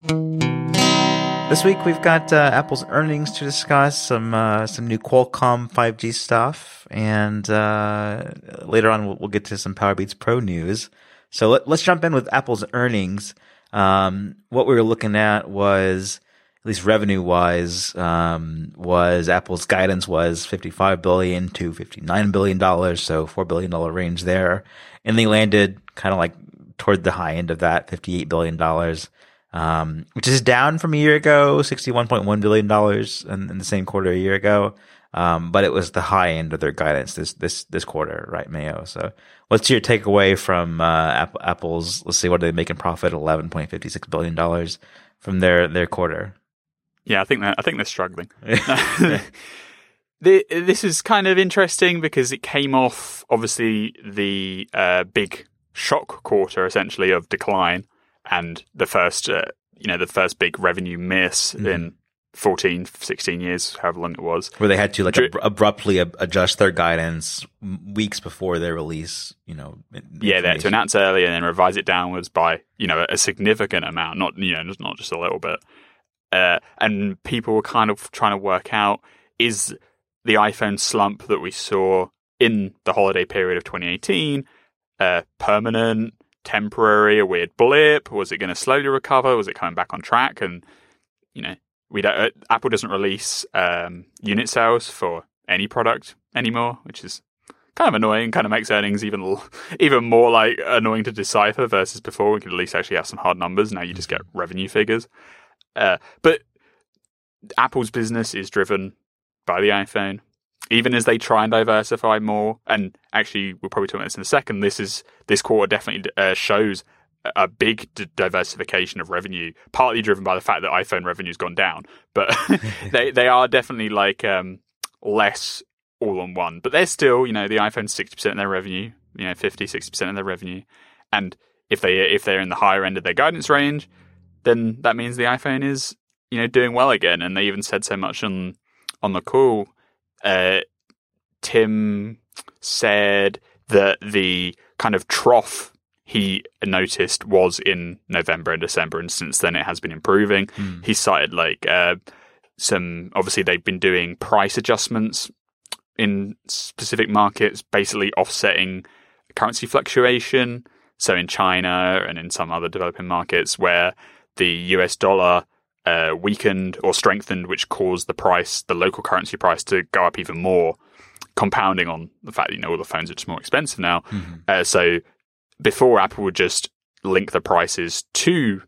This week we've got uh, Apple's earnings to discuss, some uh, some new Qualcomm 5G stuff, and uh, later on we'll, we'll, get to some Powerbeats Pro news. So let, us jump in with Apple's earnings. Um, what we were looking at was, at least revenue wise, um, was Apple's guidance was 55 billion to 59 billion dollars, so four billion dollar range there, and they landed kind of like toward the high end of that, 58 billion dollars um, which is down from a year ago, $61.1 billion in, in the same quarter a year ago. Um, but it was the high end of their guidance this, this, this quarter, right, Mayo? So what's your takeaway from, uh, Apple, Apple's, let's see, what are they making profit? $11.56 billion from their, their quarter. Yeah, I think that, I think they're struggling. the, this is kind of interesting because it came off, obviously, the, uh, big shock quarter essentially of decline and the first, uh, you know, the first big revenue miss mm. in 14, 16 years, however long it was. Where they had to like Dr- ab- abruptly ab- adjust their guidance weeks before their release, you know. Yeah, they had to announce early and then revise it downwards by, you know, a significant amount, not, you know, not just a little bit. Uh, and people were kind of trying to work out is the iPhone slump that we saw in the holiday period of 2018 uh, permanent? Temporary, a weird blip? Was it going to slowly recover? Was it coming back on track? And you know, we don't. Uh, Apple doesn't release um, unit sales for any product anymore, which is kind of annoying. Kind of makes earnings even even more like annoying to decipher versus before. We could at least actually have some hard numbers. Now you just get revenue figures. Uh, but Apple's business is driven by the iPhone even as they try and diversify more, and actually we'll probably talk about this in a second. This is this quarter definitely uh, shows a big d- diversification of revenue, partly driven by the fact that iPhone revenue's gone down, but they they are definitely like um, less all on one. But they're still, you know, the iPhone's sixty percent of their revenue, you know, 50 60 percent of their revenue, and if they if they're in the higher end of their guidance range, then that means the iPhone is you know doing well again. And they even said so much on on the call uh, Tim said that the kind of trough he noticed was in November and December, and since then it has been improving. Mm. He cited like uh, some, obviously, they've been doing price adjustments in specific markets, basically offsetting currency fluctuation. So in China and in some other developing markets where the US dollar uh, weakened or strengthened, which caused the price, the local currency price, to go up even more, compounding on the fact that you know all the phones are just more expensive now. Mm-hmm. Uh, so before Apple would just link the prices to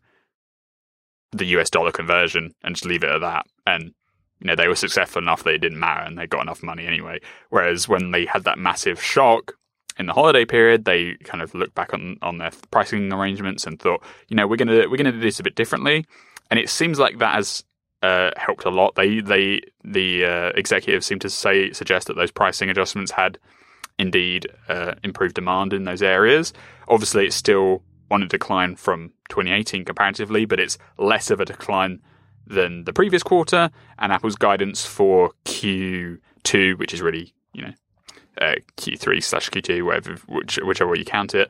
the US dollar conversion and just leave it at that, and you know they were successful enough that it didn't matter and they got enough money anyway. Whereas when they had that massive shock in the holiday period, they kind of looked back on on their pricing arrangements and thought, you know, we're gonna we're gonna do this a bit differently and it seems like that has uh, helped a lot. They they the uh, executives seem to say suggest that those pricing adjustments had indeed uh, improved demand in those areas. Obviously, it's still on a decline from 2018 comparatively, but it's less of a decline than the previous quarter. And Apple's guidance for Q2, which is really you know uh, Q3 slash Q2, whatever which, whichever way you count it,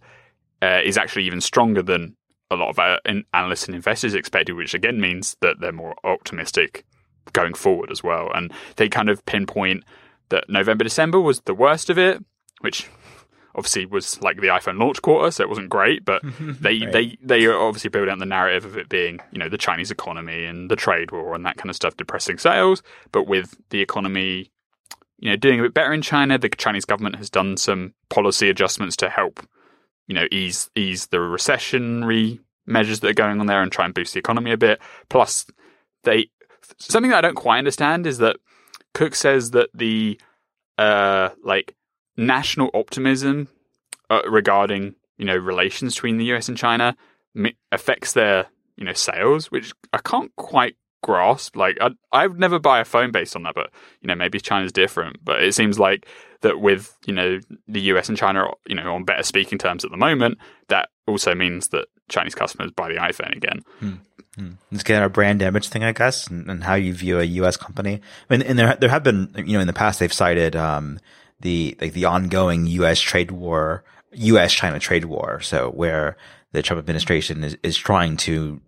uh, is actually even stronger than a lot of uh, analysts and investors expected, which again means that they're more optimistic going forward as well. And they kind of pinpoint that November, December was the worst of it, which obviously was like the iPhone launch quarter, so it wasn't great. But they right. they they are obviously building out the narrative of it being you know the Chinese economy and the trade war and that kind of stuff depressing sales. But with the economy, you know, doing a bit better in China, the Chinese government has done some policy adjustments to help you know, ease ease the recessionary measures that are going on there and try and boost the economy a bit. Plus, they something that I don't quite understand is that Cook says that the uh, like national optimism uh, regarding you know relations between the US and China affects their you know sales, which I can't quite grasp. Like I I would never buy a phone based on that, but you know maybe China's different. But it seems like that with you know the US and China you know on better speaking terms at the moment, that also means that Chinese customers buy the iPhone again. Hmm. Hmm. It's kind of a brand image thing, I guess, and, and, how you view a U.S. company. I mean, and there there have been you know in the past they've cited um, the like the ongoing U.S. trade war, U.S. China trade war. So where the Trump administration is, is trying to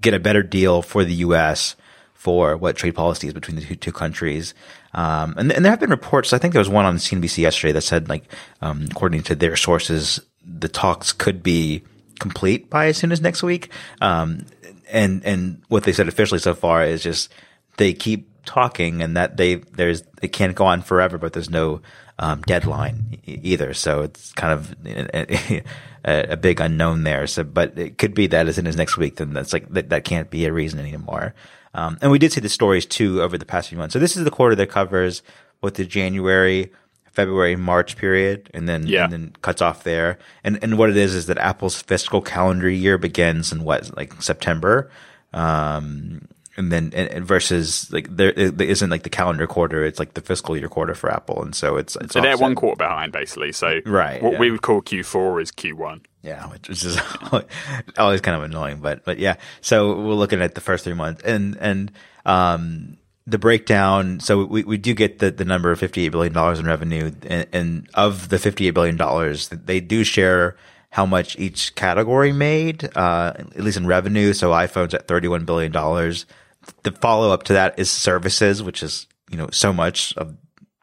get a better deal for the U.S. for what trade policy is between the two, two countries. Um, and, and there have been reports. I think there was one on CNBC yesterday that said, like, um, according to their sources, the talks could be complete by as soon as next week. Um, and and what they said officially so far is just they keep talking and that they there's it can't go on forever, but there's no um, deadline either. So it's kind of a, a, big unknown there. So, but it could be that as soon as next week, then that's like that, that can't be a reason anymore. Um, and we did see the stories too over the past few months. So this is the quarter that covers what the January, February, March period, and then yeah. and then cuts off there. And and what it is is that Apple's fiscal calendar year begins in what like September. Um, and then and, versus like there, there isn't like the calendar quarter it's like the fiscal year quarter for apple and so it's, it's so they're one quarter behind basically so right what yeah. we would call q4 is q1 yeah which is always kind of annoying but but yeah so we're looking at the first three months and and um the breakdown so we, we do get the, the number of 58 billion dollars in revenue and, and of the 58 billion dollars they do share how much each category made, uh, at least in revenue. So iPhone's at $31 billion. The follow up to that is services, which is, you know, so much of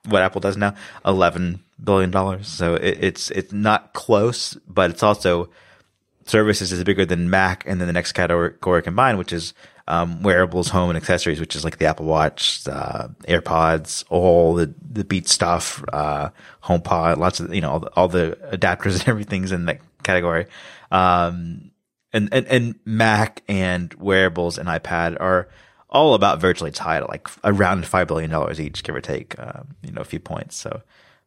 what Apple does now, $11 billion. So it, it's, it's not close, but it's also services is bigger than Mac and then the next category combined, which is, um, wearables, home and accessories, which is like the Apple Watch, uh, AirPods, all the, the Beat stuff, uh, HomePod, lots of, you know, all the, all the adapters and everything's in that category. Um, and, and, and Mac and wearables and iPad are all about virtually tied like around $5 billion each, give or take, uh, you know, a few points. So,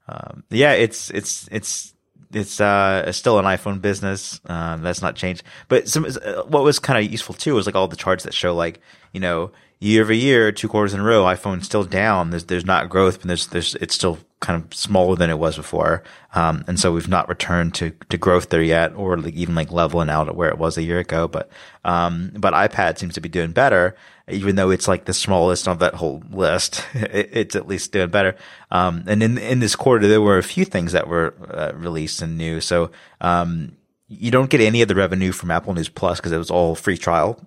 um, yeah, it's, it's, it's, it's, uh, still an iPhone business. Uh, that's not changed. But some, uh, what was kind of useful too was like all the charts that show like, you know, year over year, two quarters in a row, iPhone's still down. There's, there's not growth, but there's, there's, it's still kind of smaller than it was before. Um, and so we've not returned to, to growth there yet, or like even like leveling out at where it was a year ago. But, um, but iPad seems to be doing better, even though it's like the smallest of that whole list. It, it's at least doing better. Um, and in, in this quarter, there were a few things that were uh, released and new. So, um, you don't get any of the revenue from Apple News Plus because it was all free trial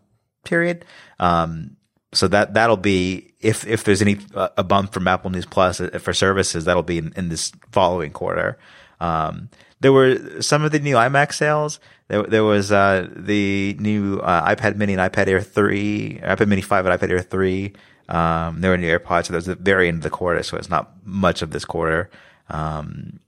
period. Um, so that that'll be if if there's any uh, a bump from Apple News Plus uh, for services, that'll be in, in this following quarter. Um, there were some of the new iMac sales. There, there was uh, the new uh, iPad Mini and iPad Air three, iPad Mini five and iPad Air three. Um, there were new AirPods. So that was the very end of the quarter, so it's not much of this quarter. Um,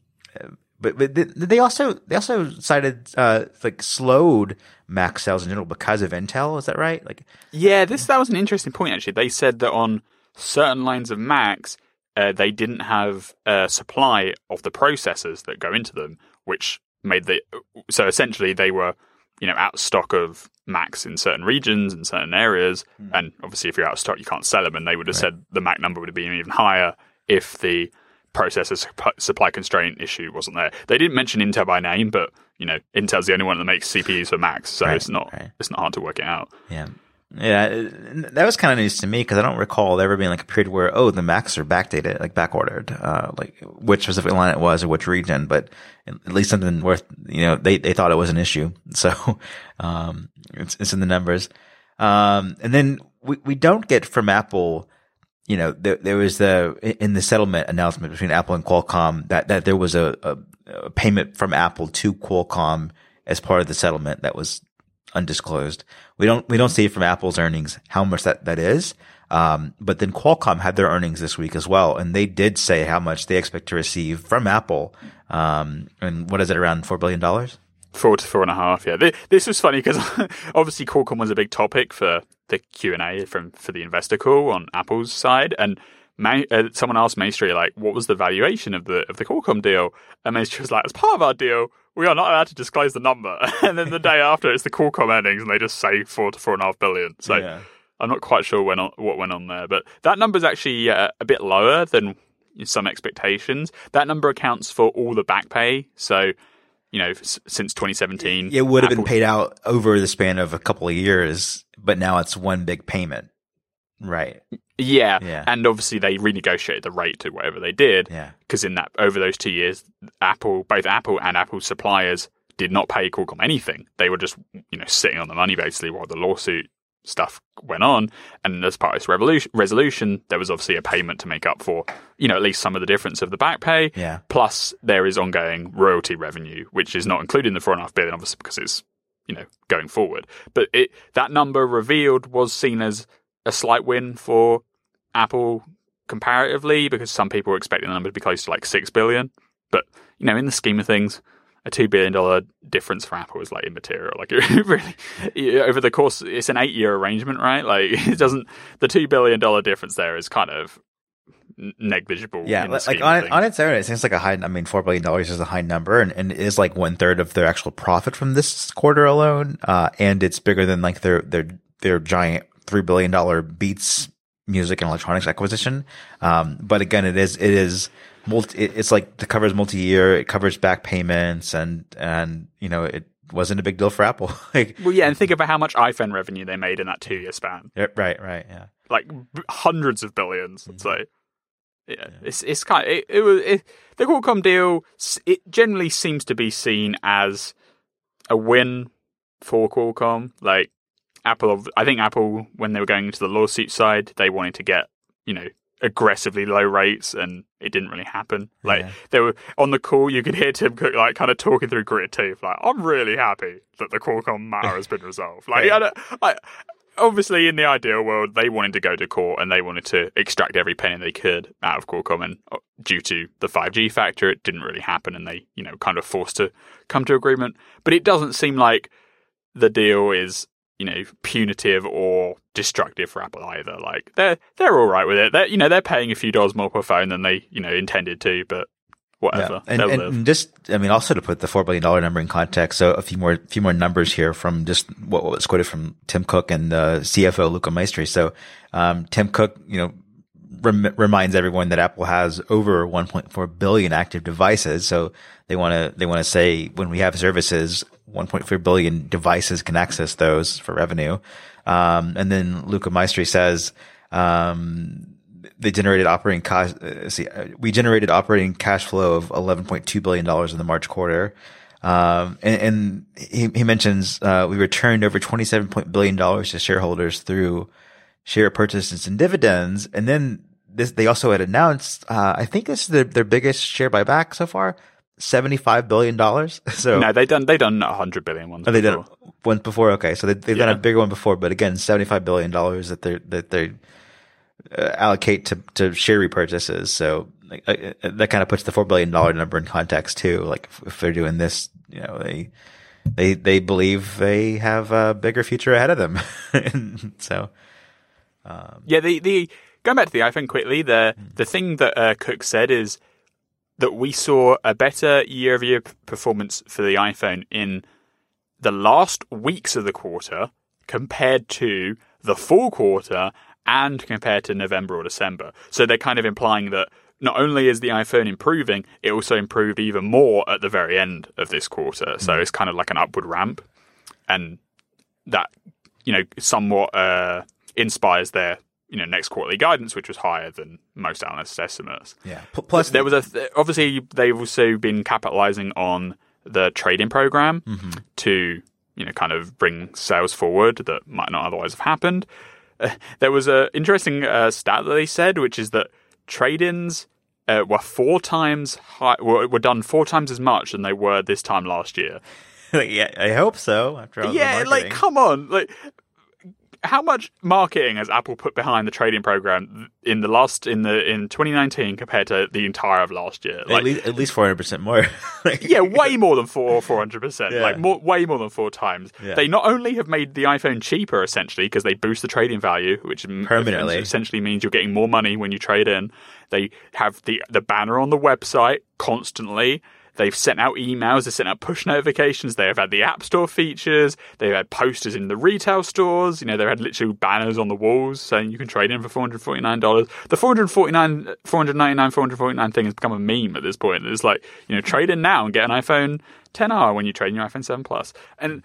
but but they also they also cited uh, like slowed Mac sales in general because of Intel. Is that right? Like, yeah, this that was an interesting point actually. They said that on certain lines of Macs, uh, they didn't have a supply of the processors that go into them, which made the so essentially they were you know out of stock of Macs in certain regions and certain areas, mm. and obviously if you're out of stock, you can't sell them, and they would have right. said the Mac number would have been even higher if the processor supply constraint issue wasn't there. They didn't mention Intel by name, but you know, Intel's the only one that makes CPUs for Macs, so right, it's not right. it's not hard to work it out. Yeah. Yeah, that was kind of news to me because I don't recall there ever being like a period where oh the Macs are backdated, like backordered, uh, like which specific line it was or which region, but at least something worth you know they they thought it was an issue, so um, it's it's in the numbers, um, and then we we don't get from Apple you know, there, there was the, in the settlement announcement between Apple and Qualcomm that, that there was a, a, a, payment from Apple to Qualcomm as part of the settlement that was undisclosed. We don't, we don't see from Apple's earnings how much that, that is. Um, but then Qualcomm had their earnings this week as well, and they did say how much they expect to receive from Apple. Um, and what is it, around $4 billion? Four to four and a half. Yeah, this was funny because obviously Qualcomm was a big topic for the Q and A from for the investor call on Apple's side, and May, uh, someone asked Maestri like, "What was the valuation of the of the Qualcomm deal?" And Maestri was like, "As part of our deal, we are not allowed to disclose the number." and then the day after, it's the Qualcomm earnings, and they just say four to four and a half billion. So yeah. I'm not quite sure when on, what went on there, but that number is actually uh, a bit lower than some expectations. That number accounts for all the back pay, so you know, s- since 2017. It would have Apple- been paid out over the span of a couple of years, but now it's one big payment. Right. Yeah. yeah. And obviously they renegotiated the rate to whatever they did. Yeah. Because in that over those two years, Apple, both Apple and Apple suppliers did not pay Qualcomm anything. They were just, you know, sitting on the money basically while the lawsuit stuff went on. And as part of this revolution, resolution, there was obviously a payment to make up for, you know, at least some of the difference of the back pay. Yeah. Plus, there is ongoing royalty revenue, which is not included in the four and a half billion, obviously, because it's you know going forward. But it that number revealed was seen as a slight win for Apple comparatively, because some people were expecting the number to be close to like six billion. But you know, in the scheme of things, a two billion dollar difference for Apple is like immaterial. Like it really, over the course, it's an eight year arrangement, right? Like it doesn't. The two billion dollar difference there is kind of negligible. Yeah, like on, on its own, it seems like a high. I mean, four billion dollars is a high number, and, and it is like one third of their actual profit from this quarter alone. Uh, and it's bigger than like their their their giant three billion dollar Beats music and electronics acquisition. Um, but again, it is it is multi. It's like it covers multi year. It covers back payments, and and you know it wasn't a big deal for Apple. like, well, yeah, and think about how much iPhone revenue they made in that two year span. Yeah, right, right, yeah, like hundreds of 1000000000s mm-hmm. So yeah, yeah, it's it's kind of, it, it was it, the Qualcomm deal. It generally seems to be seen as a win for Qualcomm. Like Apple, I think Apple when they were going into the lawsuit side, they wanted to get you know aggressively low rates, and it didn't really happen. Like yeah. they were on the call, you could hear Tim Cook like kind of talking through gritted teeth, like I'm really happy that the Qualcomm matter has been resolved. Like yeah. I, I, obviously in the ideal world they wanted to go to court and they wanted to extract every penny they could out of Qualcomm and uh, due to the 5G factor it didn't really happen and they you know kind of forced to come to agreement but it doesn't seem like the deal is you know punitive or destructive for Apple either like they're they're all right with it they're you know they're paying a few dollars more per phone than they you know intended to but whatever. Yeah. And, and just, I mean, also to put the four billion dollar number in context, so a few more, few more numbers here from just what, what was quoted from Tim Cook and the CFO Luca Maestri. So, um, Tim Cook, you know, rem- reminds everyone that Apple has over 1.4 billion active devices. So they want to, they want to say when we have services, 1.4 billion devices can access those for revenue. Um, and then Luca Maestri says, um, they generated operating cash. Uh, see, uh, we generated operating cash flow of 11.2 billion dollars in the March quarter. Um, and, and he, he mentions uh, we returned over 27 billion dollars to shareholders through share purchases and dividends. And then this, they also had announced, uh, I think this is their, their biggest share buyback so far, seventy-five billion dollars. So no, they done they done a hundred billion ones. Oh, they did one before. Okay, so they, they've yeah. done a bigger one before, but again, seventy-five billion dollars that they're that they're uh, allocate to, to share repurchases. So uh, uh, that kind of puts the four billion dollar number in context too. Like if, if, they're doing this, you know, they they they believe they have a bigger future ahead of them. so um, yeah, the the going back to the iPhone quickly, the the thing that uh, Cook said is that we saw a better year over year performance for the iPhone in the last weeks of the quarter compared to the full quarter and compared to November or December. So they're kind of implying that not only is the iPhone improving, it also improved even more at the very end of this quarter. So mm. it's kind of like an upward ramp. And that, you know, somewhat uh, inspires their you know next quarterly guidance, which was higher than most analysts' estimates. Yeah. Plus, there was a th- obviously they've also been capitalizing on the trading program mm-hmm. to you know kind of bring sales forward that might not otherwise have happened. there was an interesting uh, stat that they said, which is that trade-ins uh, were four times high, were, were, done four times as much than they were this time last year. yeah, I hope so. After all yeah, like come on, like how much marketing has Apple put behind the trading program in the last in the in 2019 compared to the entire of last year? Like, at least 400 percent more. yeah, way more than four 400 percent. Like more, way more than four times. Yeah. They not only have made the iPhone cheaper essentially because they boost the trading value, which permanently essentially means you're getting more money when you trade in. They have the the banner on the website constantly. They've sent out emails, they've sent out push notifications, they have had the App Store features, they've had posters in the retail stores, you know, they've had literally banners on the walls saying you can trade in for $449. The 449 499 449 thing has become a meme at this point. It's like, you know, trade in now and get an iPhone 10R when you trade in your iPhone 7 Plus. And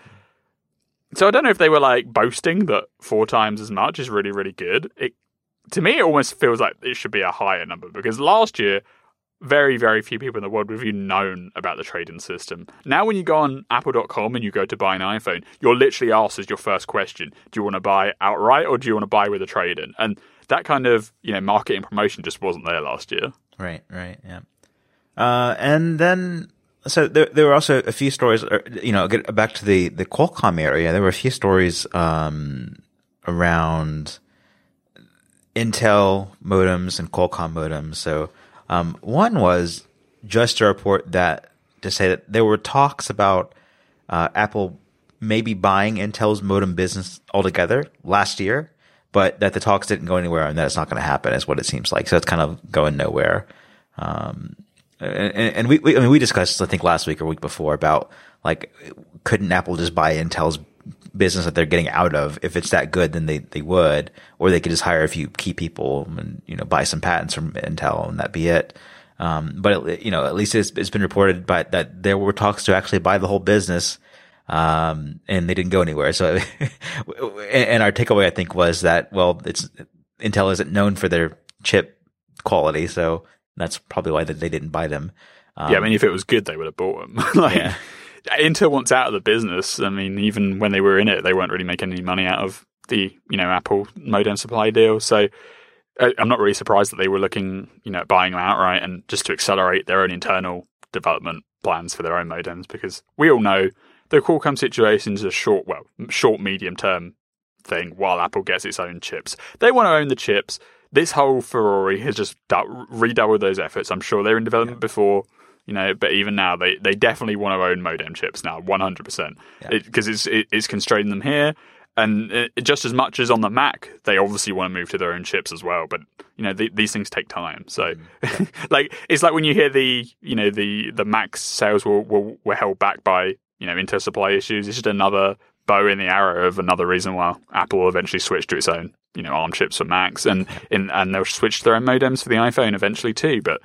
so I don't know if they were like boasting that four times as much is really, really good. It to me, it almost feels like it should be a higher number because last year very, very few people in the world have even known about the trade-in system. Now, when you go on Apple.com and you go to buy an iPhone, you're literally asked as your first question: Do you want to buy outright or do you want to buy with a trade-in? And that kind of you know marketing promotion just wasn't there last year. Right, right, yeah. Uh, and then so there, there were also a few stories. You know, get back to the the Qualcomm area. There were a few stories um, around Intel modems and Qualcomm modems. So um, one was just a report that to say that there were talks about uh, Apple maybe buying Intel's modem business altogether last year, but that the talks didn't go anywhere and that it's not going to happen is what it seems like. So it's kind of going nowhere. Um, and, and we, we, I mean, we discussed, I think last week or week before about like, couldn't Apple just buy Intel's business that they're getting out of? If it's that good, then they, they would, or they could just hire a few key people and, you know, buy some patents from Intel and that be it. Um, but it, you know, at least it's, it's been reported by that there were talks to actually buy the whole business. Um, and they didn't go anywhere. So, and our takeaway, I think, was that, well, it's, Intel isn't known for their chip quality. So that's probably why they didn't buy them. Um, yeah, I mean, if it was good, they would have bought them. like, yeah. Intel wants out of the business. I mean, even when they were in it, they weren't really making any money out of the you know Apple modem supply deal. So I'm not really surprised that they were looking you know at buying them outright and just to accelerate their own internal development plans for their own modems because we all know the Qualcomm situation is a short, well, short medium term thing while Apple gets its own chips. They want to own the chips this whole Ferrari has just redoubled those efforts. I'm sure they're in development yeah. before, you know, but even now they, they definitely want to own modem chips now, 100%. Because yeah. it, it's, it, it's constraining them here. And it, just as much as on the Mac, they obviously want to move to their own chips as well. But you know, the, these things take time. So, mm, like, it's like when you hear the, you know, the the Mac sales were, were, were held back by you know Intel supply issues. It's just another bow in the arrow of another reason why Apple will eventually switch to its own you know ARM chips for Macs, and in, and they'll switch to their own modems for the iPhone eventually too. But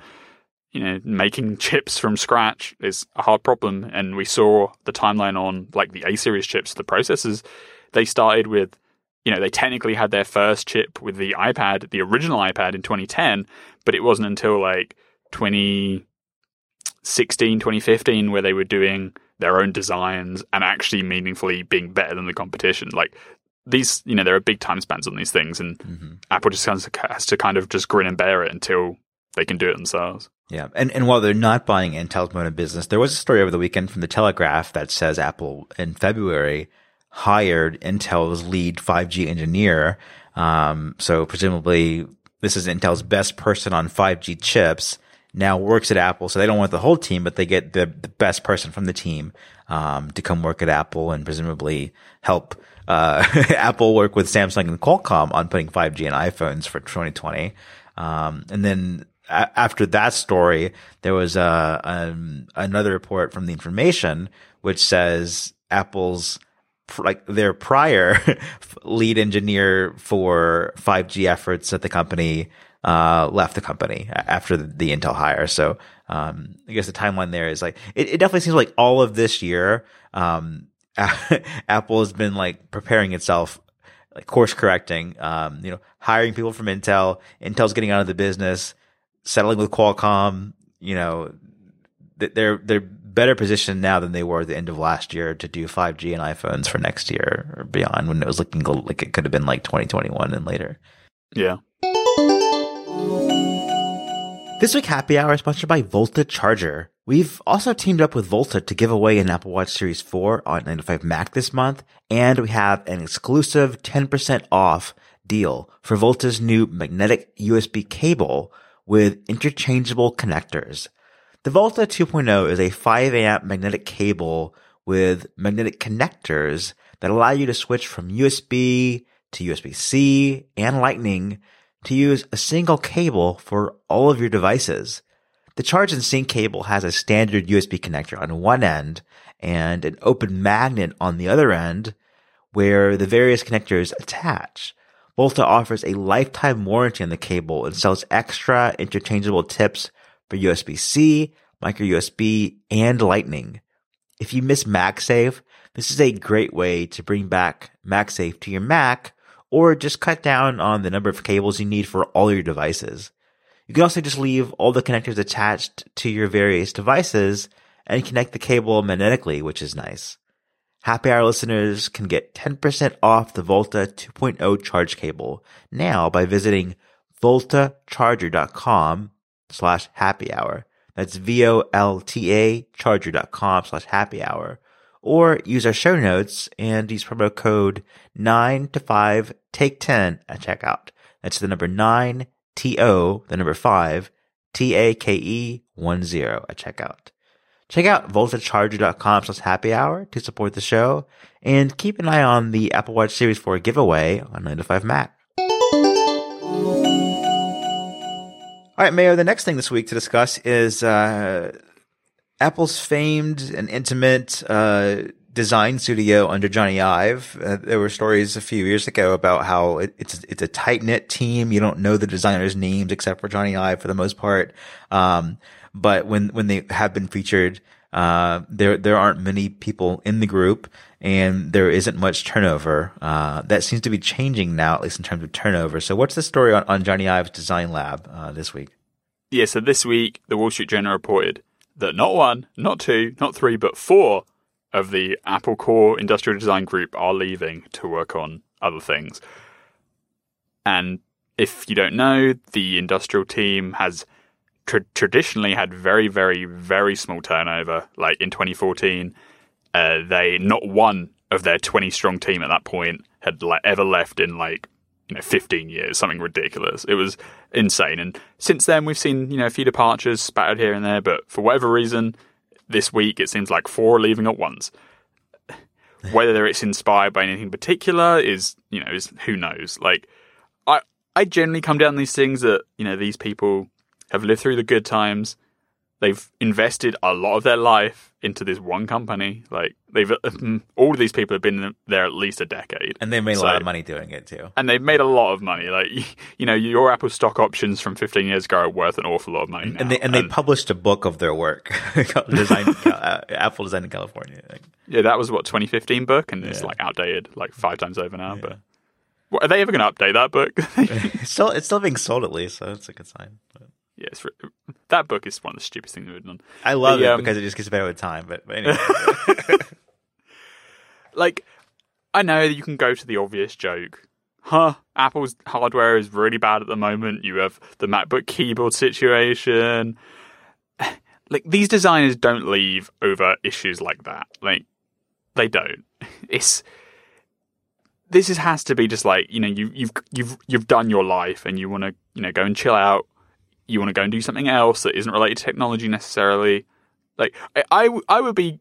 you know, making chips from scratch is a hard problem, and we saw the timeline on like the A series chips, the processors. They started with, you know, they technically had their first chip with the iPad, the original iPad in 2010, but it wasn't until like 2016, 2015 where they were doing their own designs and actually meaningfully being better than the competition. Like these, you know, there are big time spans on these things, and mm-hmm. Apple just has to, has to kind of just grin and bear it until they can do it themselves. Yeah, and and while they're not buying Intel's modem business, there was a story over the weekend from the Telegraph that says Apple in February hired Intel's lead 5G engineer. Um, so presumably this is Intel's best person on 5G chips. Now works at Apple, so they don't want the whole team, but they get the, the best person from the team um, to come work at Apple and presumably help uh, Apple work with Samsung and Qualcomm on putting 5G in iPhones for 2020. Um, and then a- after that story, there was uh, um, another report from the information which says Apple's like their prior lead engineer for 5G efforts at the company uh, left the company after the, the Intel hire. So um, I guess the timeline there is like it, it, definitely seems like all of this year um, Apple has been like preparing itself, like course correcting, um, you know, hiring people from Intel. Intel's getting out of the business, settling with Qualcomm. You know, they're they're better positioned now than they were at the end of last year to do 5G and iPhones for next year or beyond when it was looking like it could have been like 2021 and later. Yeah. This week Happy Hour is sponsored by Volta Charger. We've also teamed up with Volta to give away an Apple Watch Series 4 on 95 Mac this month, and we have an exclusive 10% off deal for Volta's new magnetic USB cable with interchangeable connectors. The Volta 2.0 is a 5 amp magnetic cable with magnetic connectors that allow you to switch from USB to USB-C and Lightning to use a single cable for all of your devices. The Charge and Sync cable has a standard USB connector on one end and an open magnet on the other end where the various connectors attach. Volta offers a lifetime warranty on the cable and sells extra interchangeable tips for USB-C, micro USB, and Lightning. If you miss MagSafe, this is a great way to bring back MagSafe to your Mac or just cut down on the number of cables you need for all your devices. You can also just leave all the connectors attached to your various devices and connect the cable magnetically, which is nice. Happy Hour listeners can get 10% off the Volta 2.0 charge cable now by visiting voltacharger.com slash happy hour. That's V-O-L-T-A charger.com slash happy hour. Or use our show notes and use promo code 9 to 5 take 10 at checkout. That's the number 9 T-O, the number 5 T-A-K-E 10 at checkout. Check out voltacharger.com slash happy hour to support the show and keep an eye on the Apple Watch Series 4 giveaway on 9 to 5 Mac. All right, Mayo, the next thing this week to discuss is uh, Apple's famed and intimate uh, design studio under Jony Ive. Uh, there were stories a few years ago about how it, it's it's a tight knit team. You don't know the designers' names except for Jony Ive for the most part. Um, but when when they have been featured, uh, there there aren't many people in the group, and there isn't much turnover. Uh, that seems to be changing now, at least in terms of turnover. So, what's the story on, on Jony Ive's design lab uh, this week? Yeah, so this week the Wall Street Journal reported that not one, not two, not three, but four of the Apple Core Industrial Design Group are leaving to work on other things. And if you don't know, the industrial team has tra- traditionally had very, very, very small turnover. Like in 2014, uh, they not one of their 20 strong team at that point had like ever left in like you know 15 years, something ridiculous. It was insane. And since then, we've seen you know a few departures spattered here and there, but for whatever reason, this week it seems like four are leaving at once. Whether it's inspired by anything particular is you know is who knows. Like I I generally come down these things that you know these people have lived through the good times. They've invested a lot of their life into this one company. Like they've all of these people have been there at least a decade, and they made so, a lot of money doing it too. And they've made a lot of money. Like you know, your Apple stock options from 15 years ago are worth an awful lot of money. Now. And they and, and they published a book of their work, Design uh, Apple Design in California. Yeah, that was what 2015 book, and yeah. it's like outdated like five times over now. Yeah. But what, are they ever going to update that book? it's still it's still being sold at least, so it's a good sign. Yeah, that book is one of the stupidest things I've done. I love the, it um, because it just gets better with time. But, but anyway, like I know that you can go to the obvious joke. Huh? Apple's hardware is really bad at the moment. You have the MacBook keyboard situation. Like these designers don't leave over issues like that. Like they don't. It's this is has to be just like you know you you've you've you've done your life and you want to you know go and chill out you want to go and do something else that isn't related to technology necessarily. Like I, I, I would be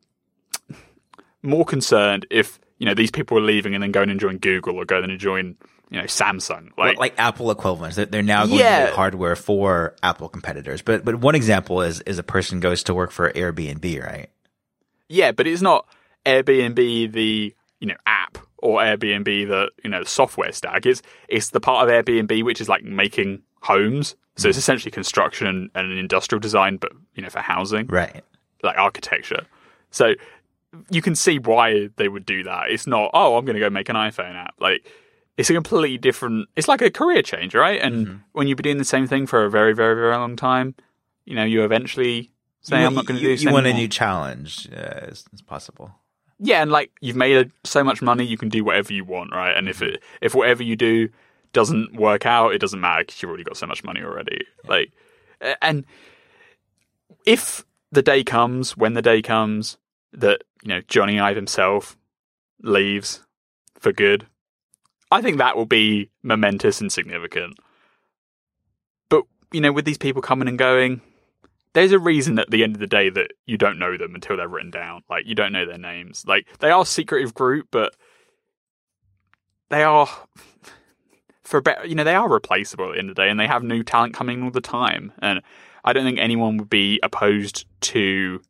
more concerned if you know these people were leaving and then going and join Google or going and join you know Samsung, like like Apple equivalents. They're they're now going yeah. to hardware for Apple competitors. But but one example is is a person goes to work for Airbnb, right? Yeah, but it's not Airbnb the you know app or Airbnb the you know the software stack. It's it's the part of Airbnb which is like making homes so it's essentially construction and, and an industrial design, but you know for housing, right? Like architecture. So you can see why they would do that. It's not, oh, I'm going to go make an iPhone app. Like it's a completely different. It's like a career change, right? And mm-hmm. when you've been doing the same thing for a very, very, very long time, you know, you eventually say, you, "I'm not going to do this." You want a new challenge, uh, as, as possible. Yeah, and like you've made so much money, you can do whatever you want, right? And if mm-hmm. it, if whatever you do doesn't work out, it doesn't matter because you've already got so much money already. Yeah. Like, and if the day comes, when the day comes that you know Jony Ive himself leaves for good, I think that will be momentous and significant. But you know, with these people coming and going, there's a reason at the end of the day that you don't know them until they're written down. Like you don't know their names. Like they are a secretive group, but they are for better, you know, they are replaceable at the end of the day, and they have new talent coming all the time. And I don't think anyone would be opposed to, you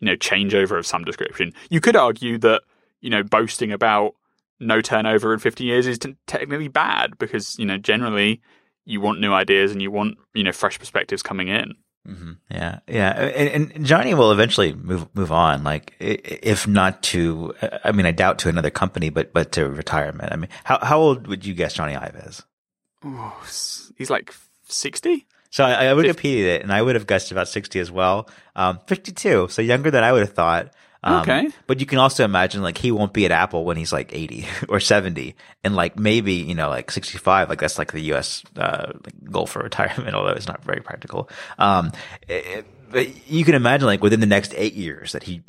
know, changeover of some description. You could argue that, you know, boasting about no turnover in 50 years is t- technically bad because, you know, generally you want new ideas and you want, you know, fresh perspectives coming in. Mm-hmm. Yeah, yeah, and, and, Jony will eventually move move on. Like, if not to, I mean, I doubt to another company, but but to retirement. I mean, how how old would you guess Jony Ive is? Oh, he's like sixty. So I, I Wikipedia it, and I would have guessed about 60 as well. Um, 52, so younger than I would have thought. Um, Okay. But you can also imagine like he won't be at Apple when he's like 80 or 70 and like maybe, you know, like 65. Like that's like the US, uh, goal for retirement, although it's not very practical. Um, it- but you can imagine like within the next eight years that he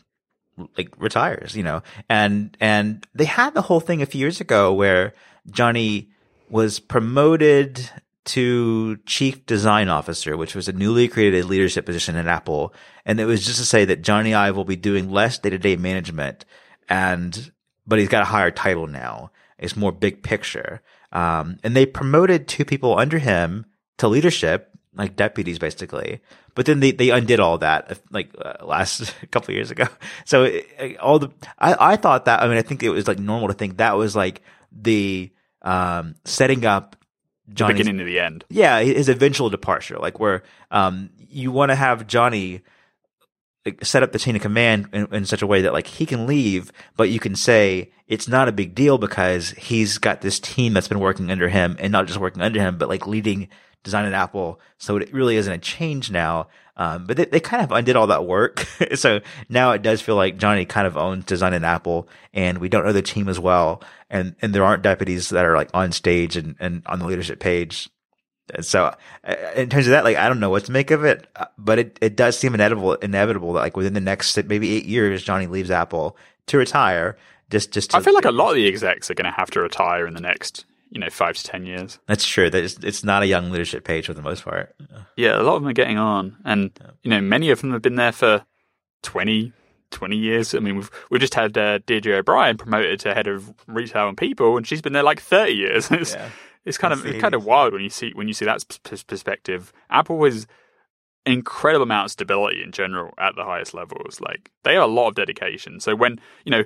like retires, you know, and, and they had the whole thing a few years ago where Jony was promoted to chief design officer, which was a newly created leadership position at Apple. And it was just to say that Jony Ive will be doing less day to day management and, but he's got a higher title now. It's more big picture. Um, and they promoted two people under him to leadership, like deputies basically. But then they, they undid all that like uh, last couple years ago. So it, all the, I, I thought that, I mean, I think it was like normal to think that was like the, um, setting up The Jony's beginning to the end. yeah, his eventual departure, like where um you want to have Jony like, set up the chain of command in, in such a way that like he can leave, but you can say it's not a big deal because he's got this team that's been working under him and not just working under him, but like leading design at Apple. So it really isn't a change now. Um, but they, they kind of undid all that work. so now it does feel like Jony kind of owns design at Apple and we don't know the team as well. And, and there aren't deputies that are like on stage and, and on the leadership page. And so uh, in terms of that, like, I don't know what to make of it, uh, but it, it does seem inevitable, inevitable that like within the next maybe eight years, Jony leaves Apple to retire. Just, just to, I feel like a lot of the execs are going to have to retire in the next, you know, five to ten years. that's true. That it's, it's not a young leadership page for the most part. Yeah, a lot of them are getting on, and you know, many of them have been there for 20, 20 years. I mean, we've we've just had uh, Deirdre O'Brien promoted to head of retail and people, and she's been there like thirty years. It's, Yeah. it's kind of it's kind of wild when you see when you see that pers- perspective. Apple is incredible amount of stability in general at the highest levels. Like they have a lot of dedication. So when you know,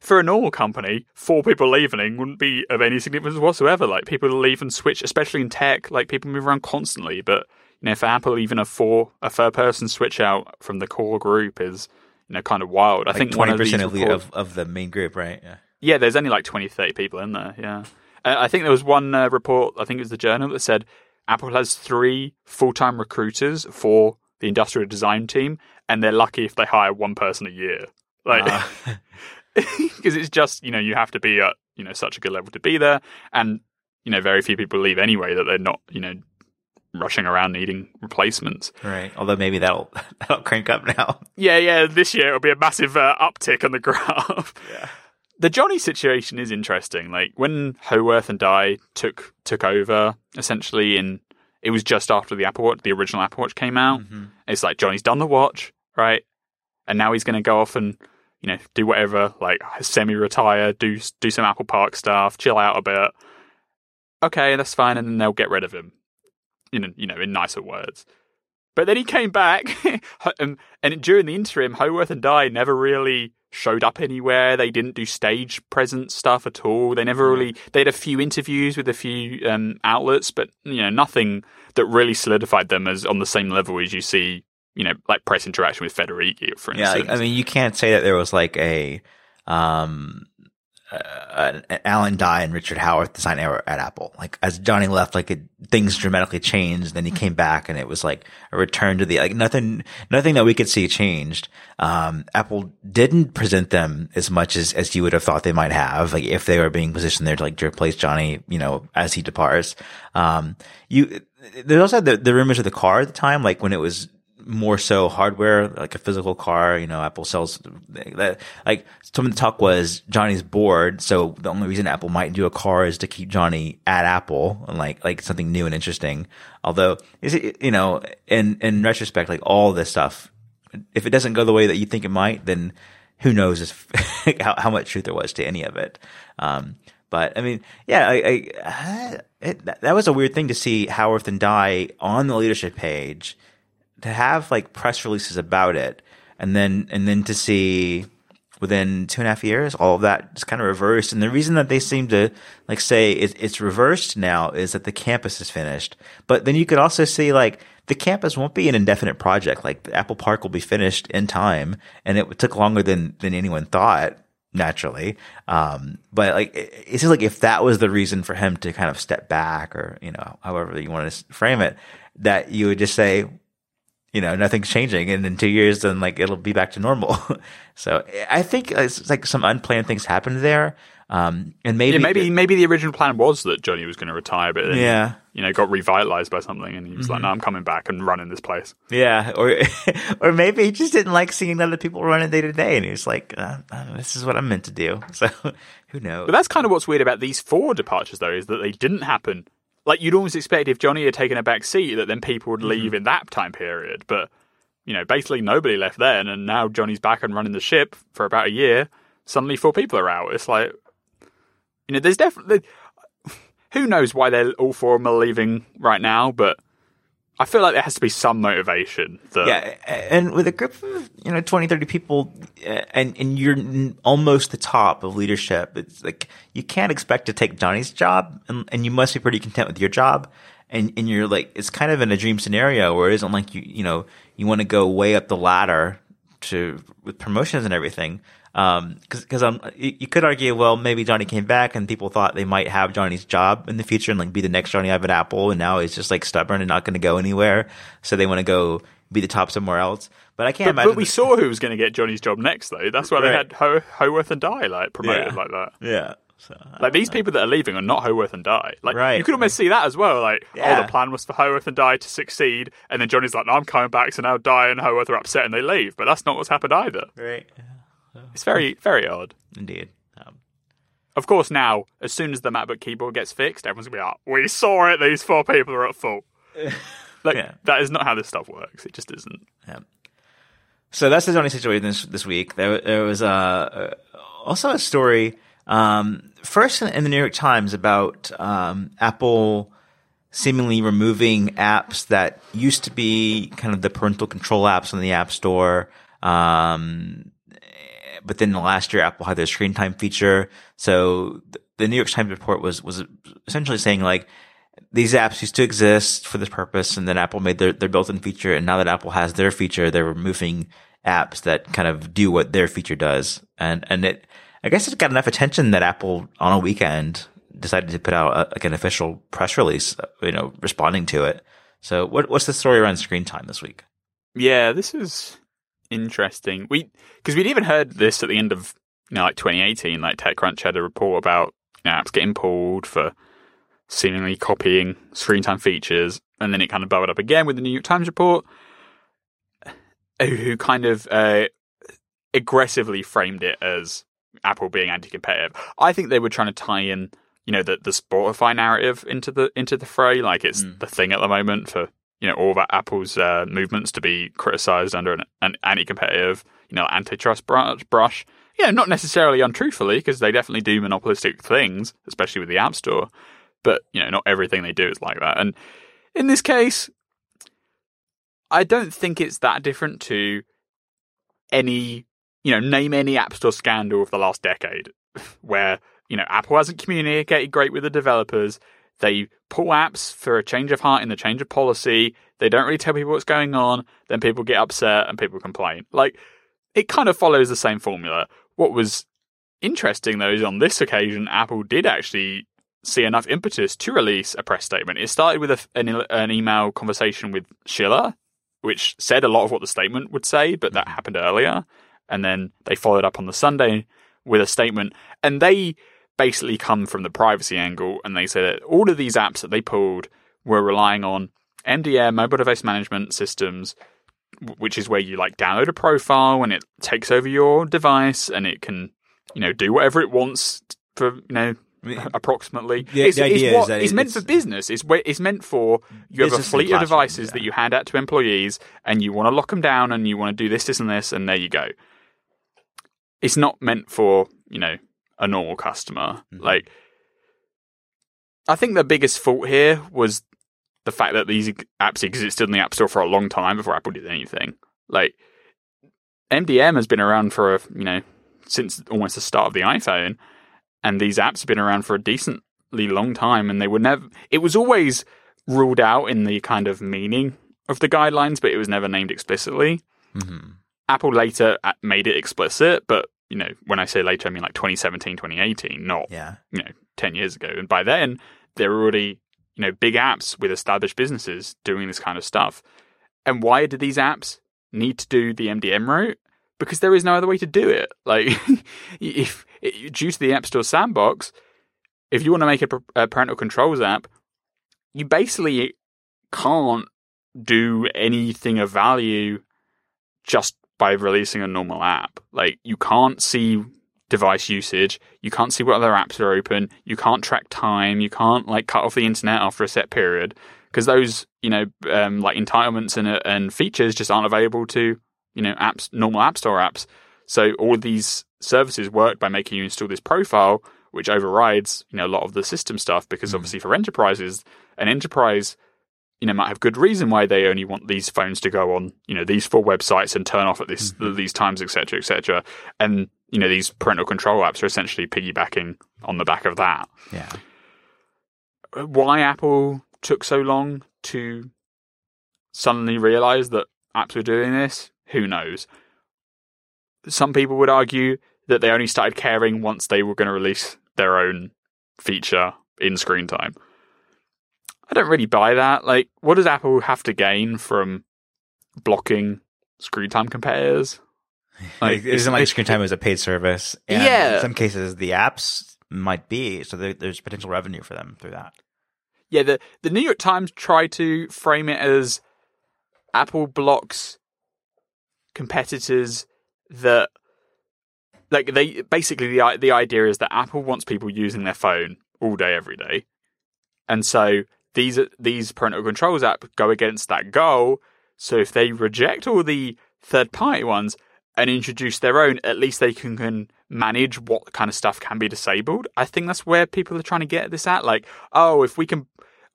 for a normal company, four people leaving wouldn't be of any significance whatsoever. Like people leave and switch, especially in tech. Like people move around constantly. But you know, for Apple, even a four a third person switch out from the core group is you know kind of wild. I Like think twenty percent of, the- report- of of the main group, right? Yeah. yeah, there's only like 20, 30 people in there. Yeah. Uh, I think there was one uh, report, I think it was the journal, that said Apple has three full time recruiters for the industrial design team, and they're lucky if they hire one person a year. Like, Uh, because it's just, you know, you have to be at, you know, such a good level to be there. And, you know, very few people leave anyway that they're not, you know, rushing around needing replacements. right. Although maybe that'll that'll crank up now. Yeah, yeah. This year it'll be a massive uh, uptick on the graph. Yeah. The Jony situation is interesting. Like when Howarth and Dye took took over, essentially, in it was just after the Apple Watch, the original Apple Watch came out. Mhm. It's like Jony's done the watch, right? And now he's going to go off and you know do whatever, like semi-retire, do do some Apple Park stuff, chill out a bit. Okay, that's fine, and then they'll get rid of him. You know, you know, in nicer words. But then he came back, and, and during the interim, Howarth and Dye never really showed up anywhere. They didn't do stage presence stuff at all. They never really. They had a few interviews with a few um, outlets, but you know, nothing that really solidified them as on the same level as you see. You know, like press interaction with Federici, for instance. I, I mean, you can't say that there was like a um uh, Alan Dye and Richard Howarth design error at Apple. Like as Jony left, like it, things dramatically changed. Then he came back, and it was like a return to the like nothing, nothing that we could see changed. Um, Apple didn't present them as much as as you would have thought they might have. Like if they were being positioned there to like to replace Jony, you know, as he departs. Um, you there's also the the rumors of the car at the time, like when it was more so hardware, like a physical car. You know, Apple sells that. Like some of the talk was Jony's bored, so the only reason Apple might do a car is to keep Jony at Apple and like like something new and interesting. Although, is it you know, in in retrospect, like all this stuff, if it doesn't go the way that you think it might, then who knows if, how how much truth there was to any of it. Um, but I mean, yeah, I, I it, that, was a weird thing to see Howarth and Dye on the leadership page to have like press releases about it and then and then to see within two and a half years all of that just kind of reversed. And the reason that they seem to like say it, it's reversed now is that the campus is finished. But then you could also see like the campus won't be an indefinite project. Like apple park will be finished in time and it took longer than than anyone thought naturally. Um, but like, it, it seems like if that was the reason for him to kind of step back or, you know, however you want to frame it, that you would just say, you know, nothing's changing. And in two years, then like it'll be back to normal. so I think it's like some unplanned things happened there. Um, and maybe, Yeah, maybe maybe the original plan was that Johnny was going to retire, but then, yeah, you know, got revitalized by something, and he was like, "No, I'm coming back and running this place." yeah, or, or maybe he just didn't like seeing other people running day to day. And he was like, uh, uh, this is what I'm meant to do. So who knows? But that's kind of what's weird about these four departures, though, is that they didn't happen. Like you'd almost expect if Jony had taken a back seat, that then people would leave mm-hmm. in that time period. But you know, basically nobody left then, and now Jony's back and running the ship for about a year. Suddenly, four people are out. It's like, you know, there's definitely who knows why they're all four of them are leaving right now, but I feel like there has to be some motivation. That, Yeah, and with a group of you know 20, 30 people, and and you're almost the top of leadership. It's like you can't expect to take Jony's job, and, and you must be pretty content with your job. And and you're like, it's kind of in a dream scenario where it isn't like you you know you want to go way up the ladder to with promotions and everything. Um, cause, cause, um, you, could argue, well, maybe Jony came back and people thought they might have Jony's job in the future and like be the next Jony Ive at Apple. And now he's just like stubborn and not going to go anywhere. So they want to go be the top somewhere else. But I can't But, imagine. but we saw who was going to get Jony's job next, though. That's why they had Ho- Howarth and Dye like promoted Yeah. like that. yeah. So, Like these people that are leaving are not Howarth and Dye. Like Right. you could almost see that as well. Like Yeah. oh, the plan was for Howarth and Dye to succeed, and then Jony's like, "No, I'm coming back." So now Dye and Howarth are upset and they leave. But that's not what's happened either. right. It's very, very odd. Indeed. Um, Of course, now as soon as the MacBook keyboard gets fixed, everyone's gonna be like, "We saw it. These four people are at fault." Like Yeah. that is not how this stuff works. It just isn't. So that's the only situation this this week. There, there was uh, also a story um, first in, in the New York Times about um, Apple seemingly removing apps that used to be kind of the parental control apps on the App Store. Um, but then the last year, Apple had their screen time feature. So the New York Times report was was essentially saying like these apps used to exist for this purpose, and then Apple made their, their built-in feature, and now that Apple has their feature, they're removing apps that kind of do what their feature does, and and it, I guess it got enough attention that Apple on a weekend decided to put out a, like an official press release, uh, you know, responding to it. So what what's the story around screen time this week? Yeah, this is interesting. We because we'd even heard this at the end of you know like 2018. Like TechCrunch had a report about you know, apps getting pulled for seemingly copying screen time features, and then it kind of bubbled up again with the New York Times report, who- kind of uh, aggressively framed it as Apple being anti-competitive. I think they were trying to tie in, you know, the the Spotify narrative into the into the fray. Like it's Mm. the thing at the moment for you know all of Apple's uh, movements to be criticized under an, an anti-competitive, you know, antitrust brush. brush. Yeah, not necessarily untruthfully because they definitely do monopolistic things, especially with the App Store. But you know, not everything they do is like that. And in this case, I don't think it's that different to any, you know, name any App Store scandal of the last decade where, you know, Apple hasn't communicated great with the developers. They pull apps for a change of heart in the change of policy. They don't really tell people what's going on. Then people get upset and people complain. Like, it kind of follows the same formula. What was interesting, though, is on this occasion, Apple did actually see enough impetus to release a press statement. It started with a, an, an email conversation with Schiller, which said a lot of what the statement would say, but that mm. happened earlier. And then they followed up on the Sunday with a statement. And they basically come from the privacy angle and they say that all of these apps that they pulled were relying on MDM, mobile device management systems, which is where you like download a profile and it takes over your device and it can, you know, do whatever it wants for, you know, approximately. The- it's, the idea is what- that it's meant it's- for business. It's it's meant for you have a fleet of devices yeah. that you hand out to employees, and you want to lock them down, and you want to do this, this, and this, and there you go. It's not meant for you know a normal customer. Mhm. Like, I think the biggest fault here was the fact that these apps existed in the App Store for a long time before Apple did anything. Like, MDM has been around for you know since almost the start of the iPhone, and these apps have been around for a decently long time, and they were never. It was always ruled out in the kind of meaning of the guidelines, but it was never named explicitly. Mm-hmm. Apple later uh, made it explicit, but you know, when I say later, I mean like 2017, 2018, not Yeah. you know 10 years ago. And by then, there were already you know big apps with established businesses doing this kind of stuff. And why do these apps need to do the MDM route? Because there is no other way to do it. Like, if due to the App Store sandbox, if you want to make a, a parental controls app, you basically can't do anything of value just by releasing a normal app. Like, you can't see device usage, you can't see what other apps are open, you can't track time, you can't like cut off the internet after a set period because those you know um, like entitlements and and features just aren't available to you know apps normal app store apps. So all these services work by making you install this profile, which overrides you know a lot of the system stuff because Mm. obviously for enterprises, an enterprise you know might have good reason why they only want these phones to go on you know these four websites and turn off at this Mhm. these times etc etc and you know these parental control apps are essentially piggybacking on the back of that. Yeah. why apple took so long to suddenly realize that apps were doing this? Who knows? Some people would argue that they only started caring once they were going to release their own feature in screen time I don't really buy that. Like, what does Apple have to gain from blocking screen time competitors? Like, it isn't like screen time is a paid service. And Yeah. In some cases, the apps might be. So there, there's potential revenue for them through that. Yeah, the the New York Times tried to frame it as Apple blocks competitors that like they basically the the idea is that Apple wants people using their phone all day every day. And so these these parental controls app go against that goal. So if they reject all the third party ones and introduce their own, at least they can, can manage what kind of stuff can be disabled. I think that's where people are trying to get this at. Like, oh, if we can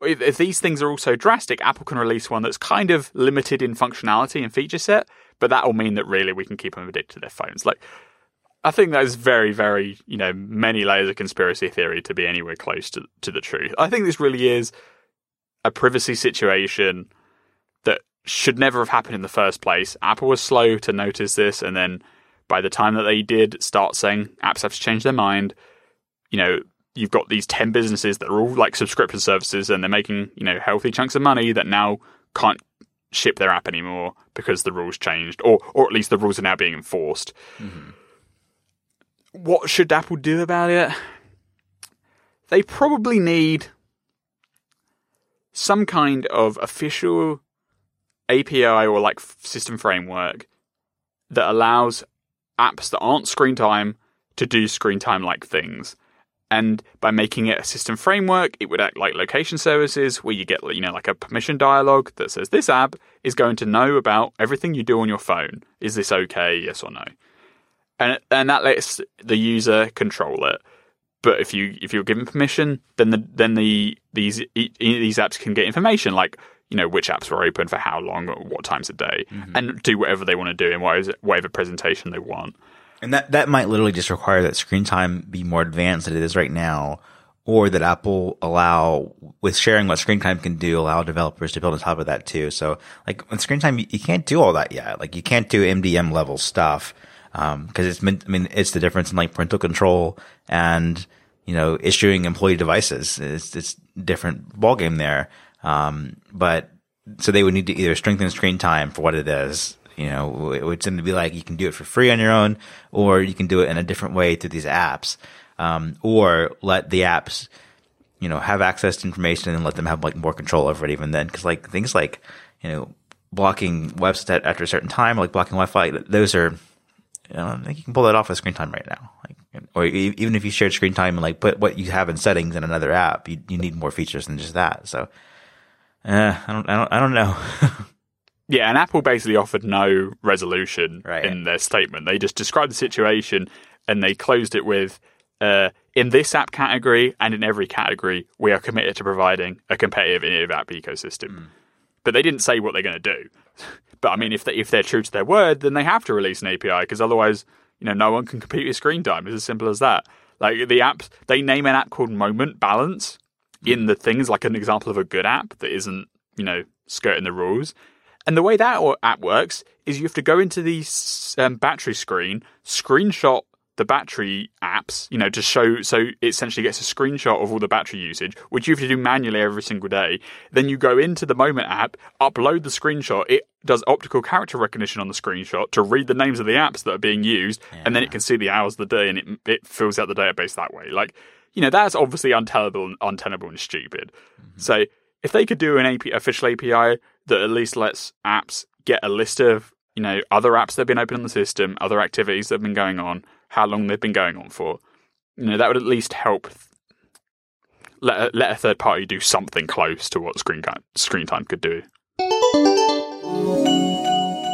if, if these things are all so drastic, Apple can release one that's kind of limited in functionality and feature set, but that will mean that really we can keep them addicted to their phones. Like, I think that is very, very, you know, many layers of conspiracy theory to be anywhere close to, to the truth. I think this really is a privacy situation that should never have happened in the first place. Apple was slow to notice this, and then by the time that they did start saying apps have to change their mind, you know, you've got these 10 businesses that are all like subscription services and they're making, you know, healthy chunks of money that now can't ship their app anymore because the rules changed or or at least the rules are now being enforced. Mm-hmm. What should Apple do about it? They probably need some kind of official API or like system framework that allows apps that aren't screen time to do screen time like things. And by making it a system framework, it would act like location services where you get, you know, like a permission dialog that says this app is going to know about everything you do on your phone. Is this okay? Yes or no? And and that lets the user control it. But if you if you're given permission, then the then the these these apps can get information like you know which apps were open for how long or what times a day, and do whatever they want to do in whatever, whatever presentation they want. And that, that might literally just require that screen time be more advanced than it is right now, or that Apple allow, with sharing what screen time can do, allow developers to build on top of that too. So like with screen time, you, you can't do all that yet. Like you can't do MDM level stuff. Um, cause it's meant, I mean, it's the difference in like parental control and, you know, issuing employee devices. It's, it's different ballgame there. Um, but so they would need to either strengthen screen time for what it is. You know, it would seem to be like you can do it for free on your own, or you can do it in a different way through these apps, um, or let the apps, you know, have access to information and let them have like more control over it even then. Cause like things like, you know, blocking websites after a certain time, like blocking Wi-Fi, those are, I think you can pull that off with screen time right now. Or even if you shared screen time and like put what you have in settings in another app, you, you need more features than just that. So, uh, I don't, I don't, I don't know. Yeah, and Apple basically offered no resolution Right. in their statement. They just described the situation and they closed it with uh, in this app category and in every category, we are committed to providing a competitive innovative app ecosystem. But they didn't say what they're going to do. But I mean, if they, if they're true to their word, then they have to release an API because otherwise, you know, no one can compete with screen time. It's as simple as that. Like the apps, they name an app called Moment Balance in the things, like an example of a good app that isn't, you know, skirting the rules. And the way that app works is you have to go into the um, battery screen, screenshot the battery apps, you know, to show, so it essentially gets a screenshot of all the battery usage, which you have to do manually every single day. Then you go into the Moment app, upload the screenshot, it does optical character recognition on the screenshot to read the names of the apps that are being used, yeah. and then it can see the hours of the day and it, it fills out the database that way. Like, you know, that's obviously untenable, untenable and stupid. Mm-hmm. So if they could do an AP, official API that at least lets apps get a list of you know other apps that have been open on the system, other activities that have been going on, how long they've been going on for, you know that would at least help let a, let a third party do something close to what screen time, screen time could do.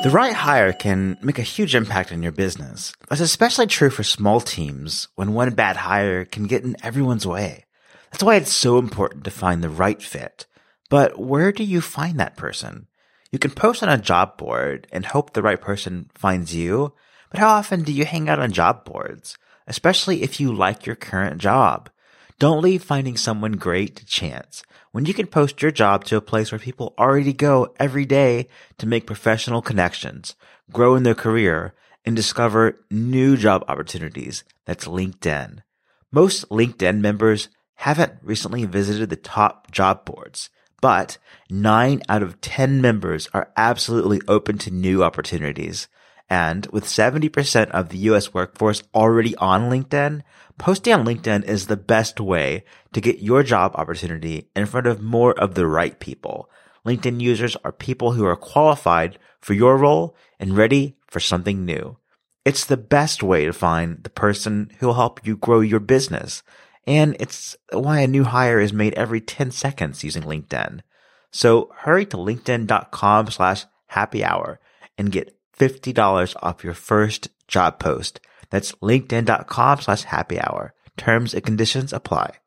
The right hire can make a huge impact on your business. That's especially true for small teams when one bad hire can get in everyone's way. That's why it's so important to find the right fit. But where do you find that person? You can post on a job board and hope the right person finds you, but how often do you hang out on job boards? Especially if you like your current job. Don't leave finding someone great to chance when you can post your job to a place where people already go every day to make professional connections, grow in their career, and discover new job opportunities. That's LinkedIn. Most LinkedIn members haven't recently visited the top job boards. But nine out of 10 members are absolutely open to new opportunities. And with 70% of the US workforce already on LinkedIn, posting on LinkedIn is the best way to get your job opportunity in front of more of the right people. LinkedIn users are people who are qualified for your role and ready for something new. It's the best way to find the person who will help you grow your business. And it's why a new hire is made every 10 seconds using LinkedIn. So hurry to linkedin.com slash happy hour and get $50 off your first job post. That's linkedin.com slash happy hour. Terms and conditions apply.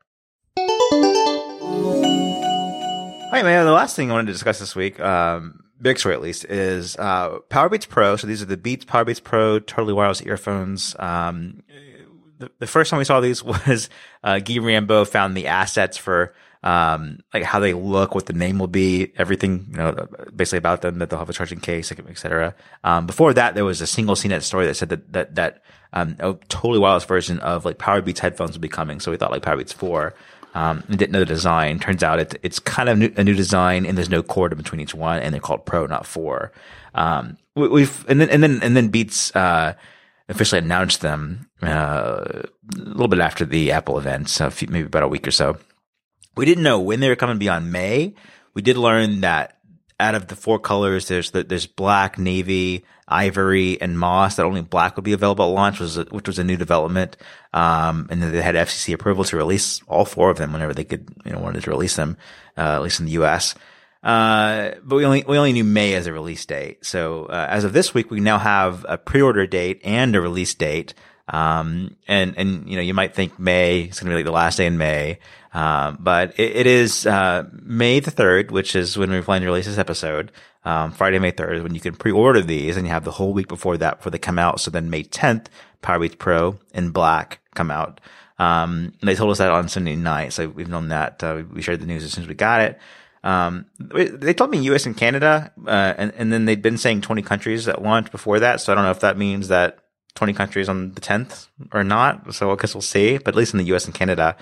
All right, man. The last thing I wanted to discuss this week, um, big story at least, is uh, Powerbeats Pro. So these are the Beats Powerbeats Pro totally wireless earphones. Um, the, the first time we saw these was uh, Guy Rambo found the assets for um, like how they look, what the name will be, everything, you know, basically about them, that they'll have a charging case, et cetera. Um, before that, there was a single CNET story that said that, that, that, um, a totally wireless version of like Powerbeats headphones would be coming. So we thought like Powerbeats 4. Um, and didn't know the design. Turns out it, it's kind of new, a new design and there's no cord in between each one and they're called Pro, not 4. Um, we, have and then, and then, and then Beats, uh, officially announced them uh, a little bit after the Apple event, so maybe about a week or so. We didn't know when they were coming beyond May. We did learn that out of the four colors, there's the, there's black, navy, ivory, and moss. That only black would be available at launch, was a, which was a new development. Um, and then they had FCC approval to release all four of them whenever they could, you know, wanted to release them, uh, at least in the U.S. Uh, but we only, we only knew May as a release date. So, uh, as of this week, we now have a pre-order date and a release date. Um, and, and, you know, you might think May is going to be like the last day in May. Um, but it, it is, uh, May the 3rd, which is when we plan to release this episode. Um, Friday, May 3rd is when you can pre-order these and you have the whole week before that before they come out. So then May 10th, Powerbeats Pro in black come out. Um, they told us that on Sunday night. So we've known that, uh, we shared the news as soon as we got it. Um, they told me U.S. and Canada, uh, and, and then they'd been saying 20 countries at launch before that. So I don't know if that means that 20 countries on the 10th or not. So I guess we'll see. But at least in the U.S. and Canada,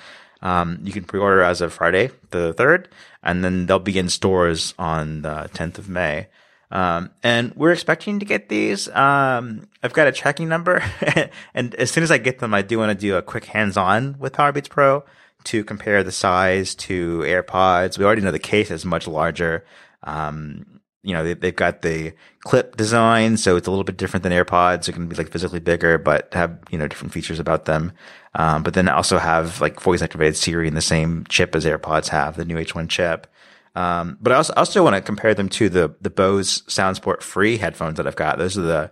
um, you can pre-order as of Friday, the 3rd, and then they'll begin stores on the 10th of May. Um, and we're expecting to get these. Um, I've got a tracking number, and as soon as I get them, I do want to do a quick hands-on with Powerbeats Pro to compare the size to AirPods. We already know the case is much larger. Um, you know, they, have got the clip design, so it's a little bit different than AirPods. It can be like physically bigger, but have, you know, different features about them. Um, but then also have like voice activated Siri in the same chip as AirPods have, the new H1 chip. Um, but I also, also want to compare them to the, the Bose SoundSport free headphones that I've got. Those are the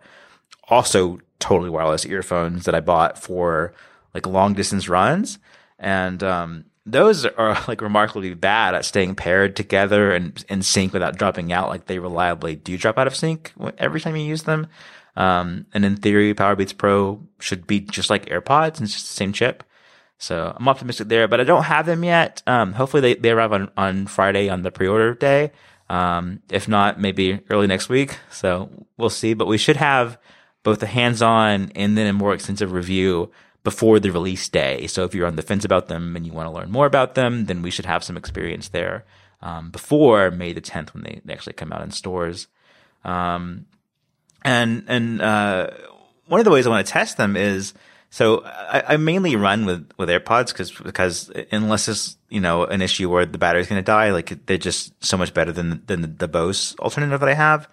also totally wireless earphones that I bought for like long distance runs and um, those are like remarkably bad at staying paired together and in sync without dropping out. Like they reliably do drop out of sync every time you use them. Um, and in theory, Powerbeats Pro should be just like AirPods and it's just the same chip. So I'm optimistic there, but I don't have them yet. Um, hopefully they, they arrive on, on Friday on the pre-order day. Um, if not, maybe early next week. So we'll see, but we should have both a hands-on and then a more extensive review before the release day. So if you're on the fence about them and you want to learn more about them, then we should have some experience there um, before May the 10th when they, they actually come out in stores. Um, and and uh, one of the ways I want to test them is so I, I mainly run with with AirPods because because unless it's you know an issue where the battery's going to die, like they're just so much better than than the, the Bose alternative that I have.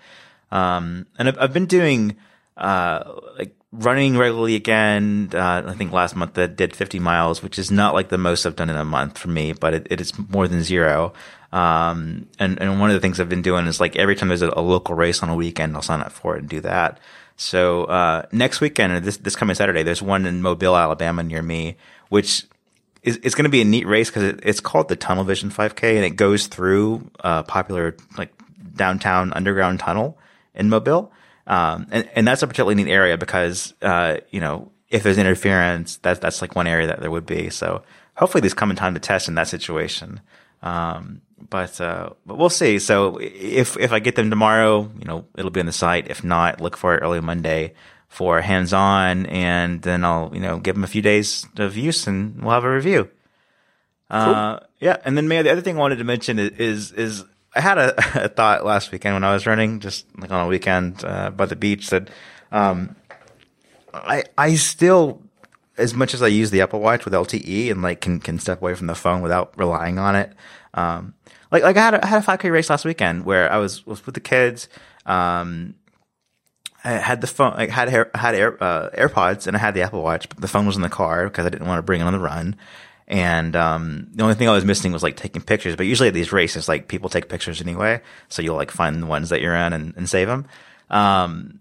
Um, and I've, I've been doing uh, like running regularly again. Uh, I think last month I did 50 miles, which is not like the most I've done in a month for me, but it, it is more than zero. Um, and, and one of the things I've been doing is like every time there's a, a local race on a weekend, I'll sign up for it and do that. So uh, next weekend, this this coming Saturday, there's one in Mobile, Alabama, near me, which is it's going to be a neat race because it, it's called the Tunnel Vision 5K, and it goes through a popular like downtown underground tunnel in Mobile, um, and and that's a particularly neat area because uh, you know if there's interference, that's that's like one area that there would be. So hopefully these come in time to test in that situation. Um, but uh, but we'll see. So if if I get them tomorrow, you know, it'll be on the site. If not, look for it early Monday for hands on, and then I'll you know give them a few days of use, and we'll have a review. Uh, cool. Uh, yeah, and then the other thing I wanted to mention is is I had a, a, thought last weekend when I was running, just like on a weekend uh, by the beach, that um, I I still as much as I use the Apple Watch with LTE and like can can step away from the phone without relying on it. Um, like like I had a, I had a 5K race last weekend where I was was with the kids. Um, I had the phone, I had had Air, uh, AirPods and I had the Apple Watch, but the phone was in the car because I didn't want to bring it on the run. And um, the only thing I was missing was like taking pictures. But usually at these races, like people take pictures anyway, so you'll like find the ones that you're in and, and save them. Um,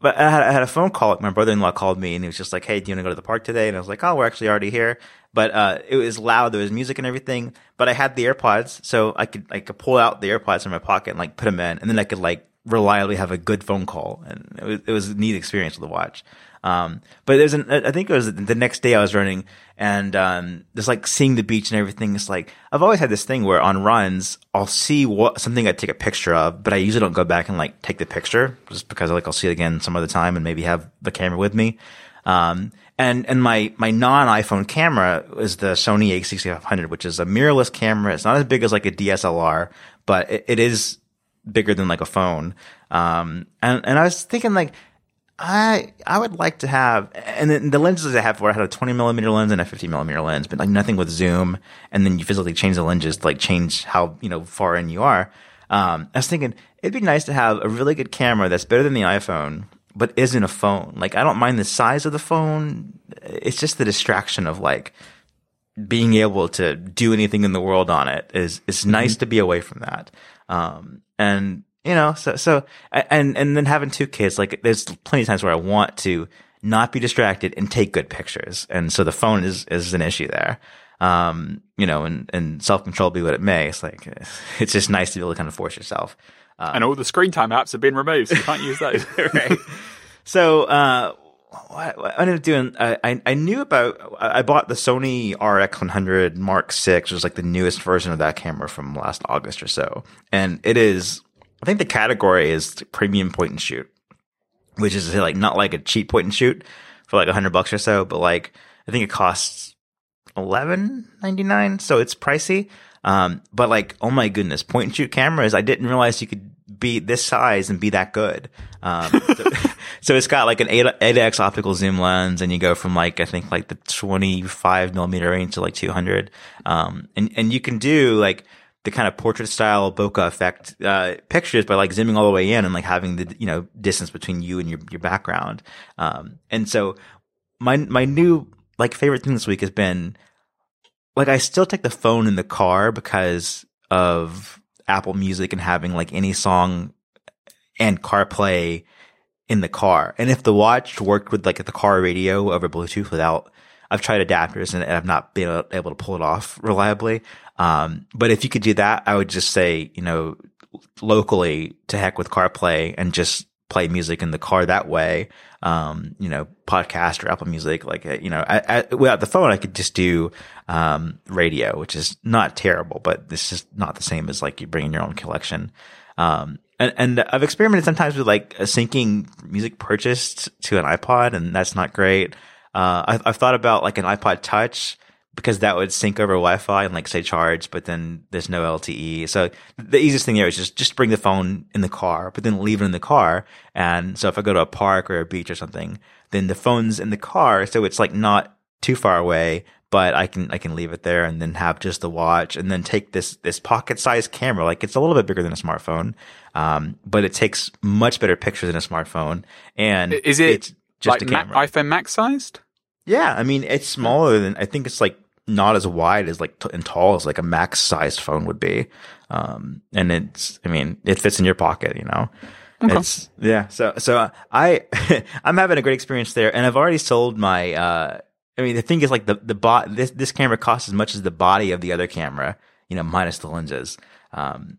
but I had, I had, a phone call. My brother-in-law called me and he was just like, "Hey, do you want to go to the park today?" And I was like, "Oh, we're actually already here." But uh, it was loud. There was music and everything. But I had the AirPods, so I could I could pull out the AirPods from my pocket and like put them in, and then I could like reliably have a good phone call, and it was it was a neat experience with the watch. Um, but there's an, I think it was the next day I was running and, um, just like seeing the beach and everything. It's like, I've always had this thing where on runs, I'll see what, something I take a picture of, but I usually don't go back and like take the picture just because like I'll see it again some other time and maybe have the camera with me. Um, and, and my, my non iPhone camera is the Sony a6500, which is a mirrorless camera. It's not as big as like a DSLR, but it, it is bigger than like a phone. Um, and, and I was thinking like, I I would like to have, and then the lenses I have for I had a 20 millimeter lens and a 50 millimeter lens, but like nothing with zoom. And then you physically change the lenses to like change how you know far in you are. Um, I was thinking it'd be nice to have a really good camera that's better than the iPhone, but isn't a phone. Like I don't mind the size of the phone. It's just the distraction of like being able to do anything in the world on it is it's nice mm-hmm. to be away from that. Um, and you know, so, so, and, and then having two kids, like there's plenty of times where I want to not be distracted and take good pictures. And so the phone is, is an issue there. Um, you know, and, and self control be what it may. It's like, it's just nice to be able to kind of force yourself. Um, and all the screen time apps have been removed, so you can't use those. right. So, uh, I ended up doing, I, I knew about, I bought the Sony RX100 Mark VI, which is like the newest version of that camera from last August or so. And it is I think the category is premium point and shoot, which is like not like a cheap point and shoot for like a hundred bucks or so, but like I think it costs eleven ninety nine, so it's pricey. Um, but like, oh my goodness, point and shoot cameras! I didn't realize you could be this size and be that good. Um, so, so, it's got like an 8, 8x optical zoom lens, and you go from like I think like the twenty five millimeter range to like two hundred. Um, and and you can do like the kind of portrait style bokeh effect uh, pictures by like zooming all the way in and like having the you know distance between you and your your background. Um, and so my my new like favorite thing this week has been like I still take the phone in the car because of Apple Music and having like any song and CarPlay in the car. And if the watch worked with like the car radio over Bluetooth without I've tried adapters and I've not been able to pull it off reliably. Um, but if you could do that, I would just say, you know, locally to heck with CarPlay and just play music in the car that way. Um, you know, podcast or Apple Music, like, uh, you know, I, I, without the phone, I could just do, um, radio, which is not terrible, but this is not the same as like you bring in your own collection. Um, and, and I've experimented sometimes with like syncing music purchased to an iPod, and that's not great. Uh, I've, I've thought about like an iPod Touch because that would sync over Wi-Fi and like say charge, but then there's no LTE. So the easiest thing there is just just bring the phone in the car, but then leave it in the car. And so if I go to a park or a beach or something, then the phone's in the car, so it's like not too far away, but I can I can leave it there and then have just the watch and then take this this pocket sized camera. Like it's a little bit bigger than a smartphone, um, but it takes much better pictures than a smartphone. And is it it's just like a Ma- camera? iPhone Max sized? Yeah, I mean it's smaller than I think it's like not as wide as like t- and tall as like a max sized phone would be. Um, and it's I mean it fits in your pocket, you know. It's yeah. So so I I'm having a great experience there, and I've already sold my. uh I mean, the thing is, like the the bot this this camera costs as much as the body of the other camera, you know, minus the lenses. Um,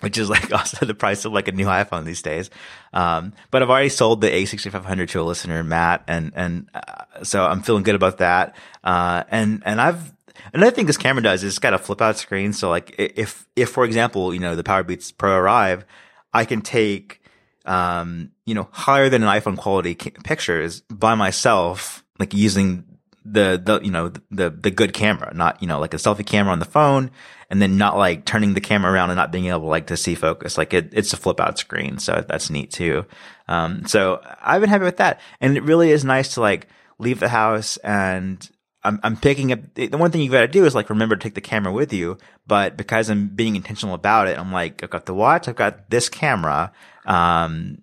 which is like also the price of like a new iPhone these days. Um, but I've already sold the A6500 to a listener, Matt, and and uh, so I'm feeling good about that. Uh, and and I've another thing this camera does is it's got a flip out screen. So like if if for example you know the PowerBeats Pro arrive, I can take um, you know higher than an iPhone quality pictures by myself, like using the the you know the the good camera, not you know like a selfie camera on the phone, and then not like turning the camera around and not being able like to see focus. Like it, it's a flip out screen, so that's neat too. Um, so I've been happy with that, and it really is nice to like leave the house and. I'm, I'm picking up the one thing you got to do is like remember to take the camera with you. But because I'm being intentional about it, I'm like, I've got the watch, I've got this camera. Um,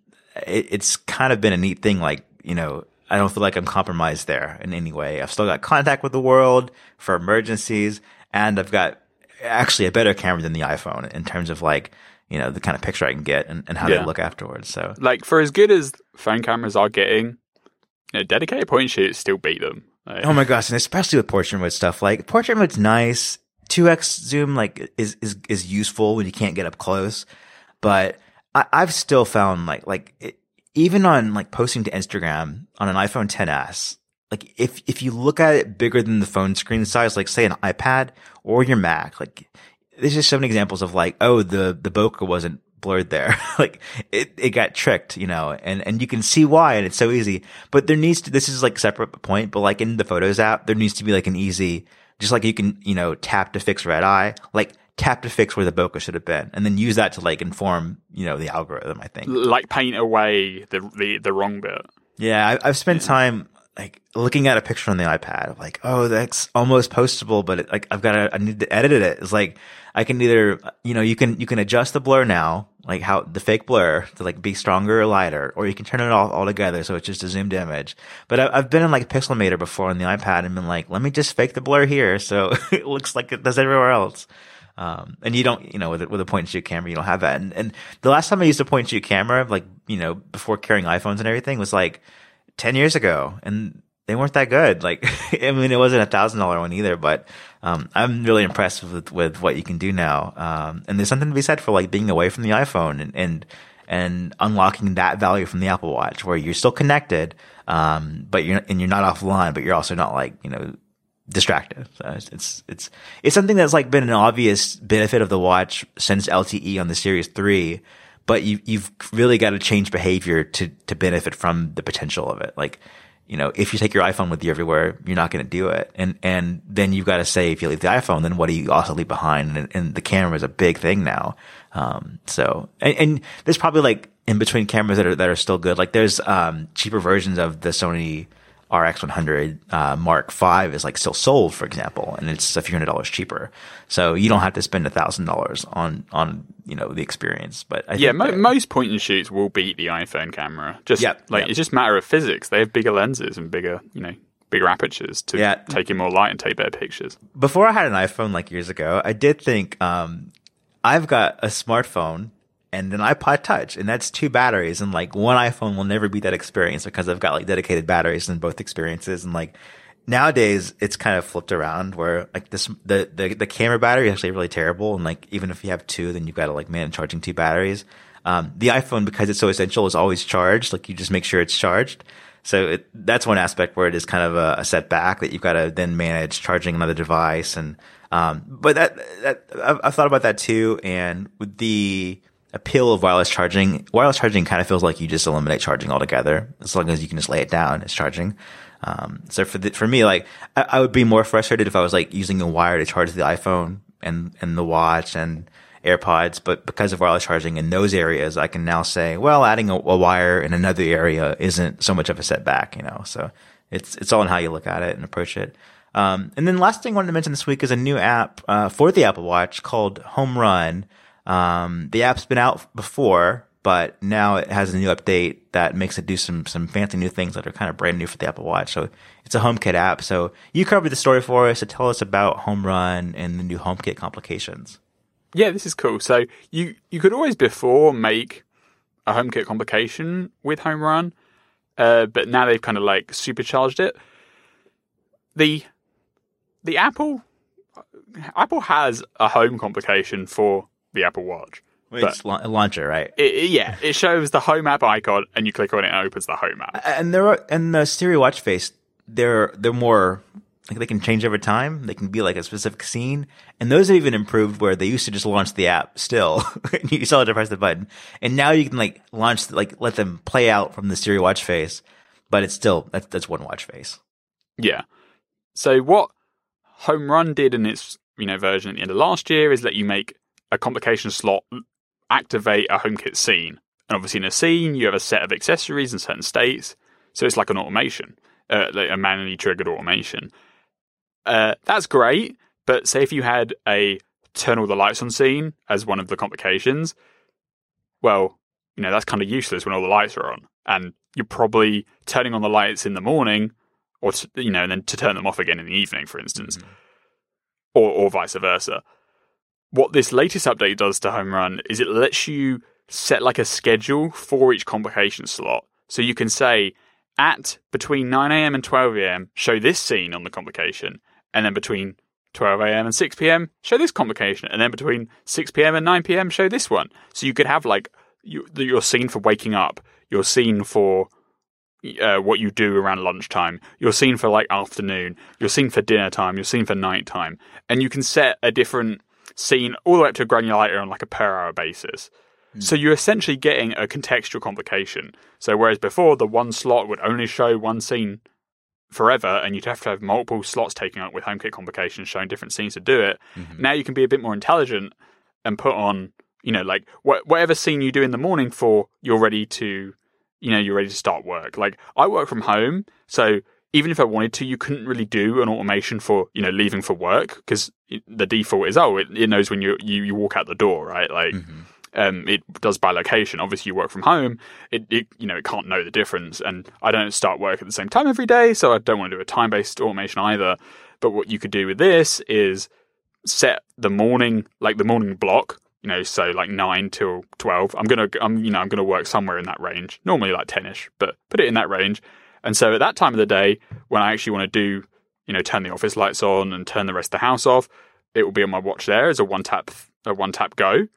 it, it's kind of been a neat thing. Like, you know, I don't feel like I'm compromised there in any way. I've still got contact with the world for emergencies and I've got actually a better camera than the iPhone in terms of like, you know, the kind of picture I can get and, and how Yeah. they look afterwards. So Like for as good as phone cameras are getting, you know, dedicated point and shoots still beat them. Like, Oh my gosh, and especially with portrait mode stuff. Like portrait mode's nice. 2x zoom like is is is useful when you can't get up close. But I, I've still found like like it, even on like posting to Instagram on an iPhone 10s, like if if you look at it bigger than the phone screen size, like say an iPad or your Mac, like there's just so many examples of like, oh, the the bokeh wasn't blurred there. like it, it got tricked, you know, and, and you can see why and it's so easy. But there needs to, this is like separate point, but like in the photos app, there needs to be like an easy, just like you can, you know, tap to fix red eye, like tap to fix where the bokeh should have been and then use that to like inform, you know, the algorithm, I think. like paint away the the, the wrong bit. Yeah, I, I've spent time like looking at a picture on the iPad of like, oh, that's almost postable, but it, like I've got to, I need to edit it. It's like I can either, you know, you can you can adjust the blur now, like how the fake blur to like be stronger or lighter, or you can turn it off altogether so it's just a zoomed image. But I, I've been in like Pixelmator before on the iPad and been like, let me just fake the blur here so it looks like it does everywhere else. Um, and you don't, you know, with a, with a point and shoot camera, you don't have that. And, and the last time I used a point and shoot camera, like, you know, before carrying iPhones and everything was like 10 years ago and they weren't that good. Like, I mean, it wasn't a thousand dollar one either, but, um, I'm really impressed with, with what you can do now. Um, and there's something to be said for like being away from the iPhone and, and, and unlocking that value from the Apple Watch where you're still connected, um, but you're, and you're not offline, but you're also not like, you know, distracted. So it's, it's, it's, it's something that's like been an obvious benefit of the watch since LTE on the Series 3, but you, you've really got to change behavior to, to benefit from the potential of it. Like, you know, if you take your iPhone with you everywhere, you're not going to do it. And, and then you've got to say, if you leave the iPhone, then what do you also leave behind? And, and the camera is a big thing now. Um, so, and, and there's probably like in between cameras that are, that are still good. Like there's, um, cheaper versions of the Sony RX100, uh, Mark V is like still sold, for example, and it's a few hundred dollars cheaper. So you don't have to spend a thousand dollars on, on, you know, the experience. But I Yeah, think mo- that- most point and shoots will beat the iPhone camera. Just Yep, like yep. it's just a matter of physics. They have bigger lenses and bigger, you know, bigger apertures to Yeah. take in more light and take better pictures. before I had an iPhone like years ago, I did think, um, I've got a smartphone and an iPod Touch, and that's two batteries, and like one iPhone will never be that experience because I've got like dedicated batteries in both experiences, and like nowadays it's kind of flipped around where like this the the, the camera battery is actually really terrible, and like even if you have two, then you've got to like manage charging two batteries. Um, the iPhone because it's so essential is always charged, like you just make sure it's charged. So it, that's one aspect where it is kind of a, a setback that you've got to then manage charging another device. And, um, but that, that, I've, I've thought about that too. And with the, appeal of wireless charging. Wireless charging kind of feels like you just eliminate charging altogether. As long as you can just lay it down, it's charging. Um, so for the, for me, like I, I, would be more frustrated if I was like using a wire to charge the iPhone and and the watch and AirPods. But because of wireless charging in those areas, I can now say, well, adding a, a wire in another area isn't so much of a setback, you know. So it's it's all in how you look at it and approach it. Um, and then last thing I wanted to mention this week is a new app uh, for the Apple Watch called HomeRun. Um, the app's been out before, but now it has a new update that makes it do some some fancy new things that are kind of brand new for the Apple Watch. So it's a HomeKit app. So you covered the story for us. So tell us about HomeRun and the new HomeKit complications. Yeah, this is cool. So you you could always before make a HomeKit complication with HomeRun, uh, but now they've kind of like supercharged it. The the Apple Apple has a home complication for the Apple Watch. It's la- launcher, right? It, yeah, it shows the home app icon, and you click on it, and it opens the home app. And there are and the Siri watch face, they're they're more like they can change over time. They can be like a specific scene, and those have even improved where they used to just launch the app still. you still had to press the button, and now you can like launch like let them play out from the Siri watch face, but it's still that's that's one watch face. Yeah. So what HomeRun did in its you know version at the end of last year is let you make a complication slot activate a HomeKit scene. And obviously, in a scene, you have a set of accessories in certain states. So it's like an automation, uh, like a manually triggered automation. Uh, that's great. But say if you had a turn all the lights on scene as one of the complications, well, you know, that's kind of useless when all the lights are on. And you're probably turning on the lights in the morning or, to, you know, and then to turn them off again in the evening, for instance, mm-hmm. or, or vice versa what this latest update does to HomeRun is it lets you set like a schedule for each complication slot. So you can say at between 9am and 12am, show this scene on the complication, and then between 12am and 6pm, show this complication, and then between 6pm and 9pm, show this one. So you could have like you, your scene for waking up, your scene for uh, what you do around lunchtime, your scene for like afternoon, your scene for dinner time, your scene for night time, and you can set a different seen all the way up to a granularity on like a per hour basis. Mm. So you're essentially getting a contextual complication. So whereas before the one slot would only show one scene forever and you'd have to have multiple slots taken up with HomeKit complications showing different scenes to do it, mm-hmm. now you can be a bit more intelligent and put on, you know, like wh- whatever scene you do in the morning for, you're ready to, you know, you're ready to start work. Like I work from home, so even if I wanted to, you couldn't really do an automation for you know leaving for work because the default is oh it, it, knows when you, you you walk out the door right like mm-hmm. um, it does by location. Obviously, you work from home. It, it you know it can't know the difference, and I don't start work at the same time every day, so I don't want to do a time based automation either. But what you could do with this is set the morning like the morning block you know, so like nine till twelve. I'm gonna, I'm, you know, I'm gonna work somewhere in that range. Normally like ten-ish, but put it in that range. And so at that time of the day, when I actually want to do, you know, turn the office lights on and turn the rest of the house off, it will be on my watch there as a one tap, a one tap go.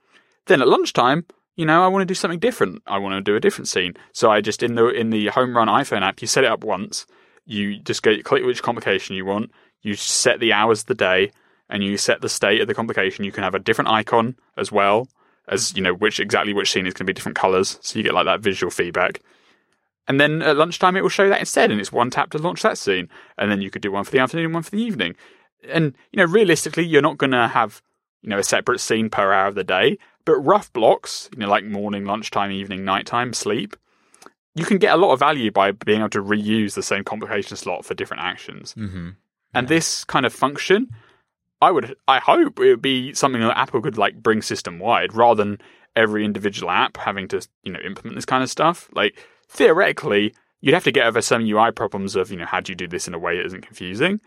Then at lunchtime, you know, I want to do something different. I want to do a different scene. So I just in the in the HomeRun iPhone app, you set it up once. You just go click which complication you want. You set the hours of the day, and you set the state of the complication. You can have a different icon as well as you know which exactly which scene is going to be different colors. So you get like that visual feedback. And then at lunchtime, it will show that instead, and it's one tap to launch that scene. And then you could do one for the afternoon, one for the evening. And you know, realistically, you're not going to have you know a separate scene per hour of the day, but rough blocks, you know, like morning, lunchtime, evening, nighttime, sleep, you can get a lot of value by being able to reuse the same complication slot for different actions. Mm-hmm. And this kind of function, I would, I hope it would be something that Apple could like bring system wide, rather than every individual app having to you know implement this kind of stuff. Like theoretically, you'd have to get over some UI problems of, you know, how do you do this in a way that isn't confusing?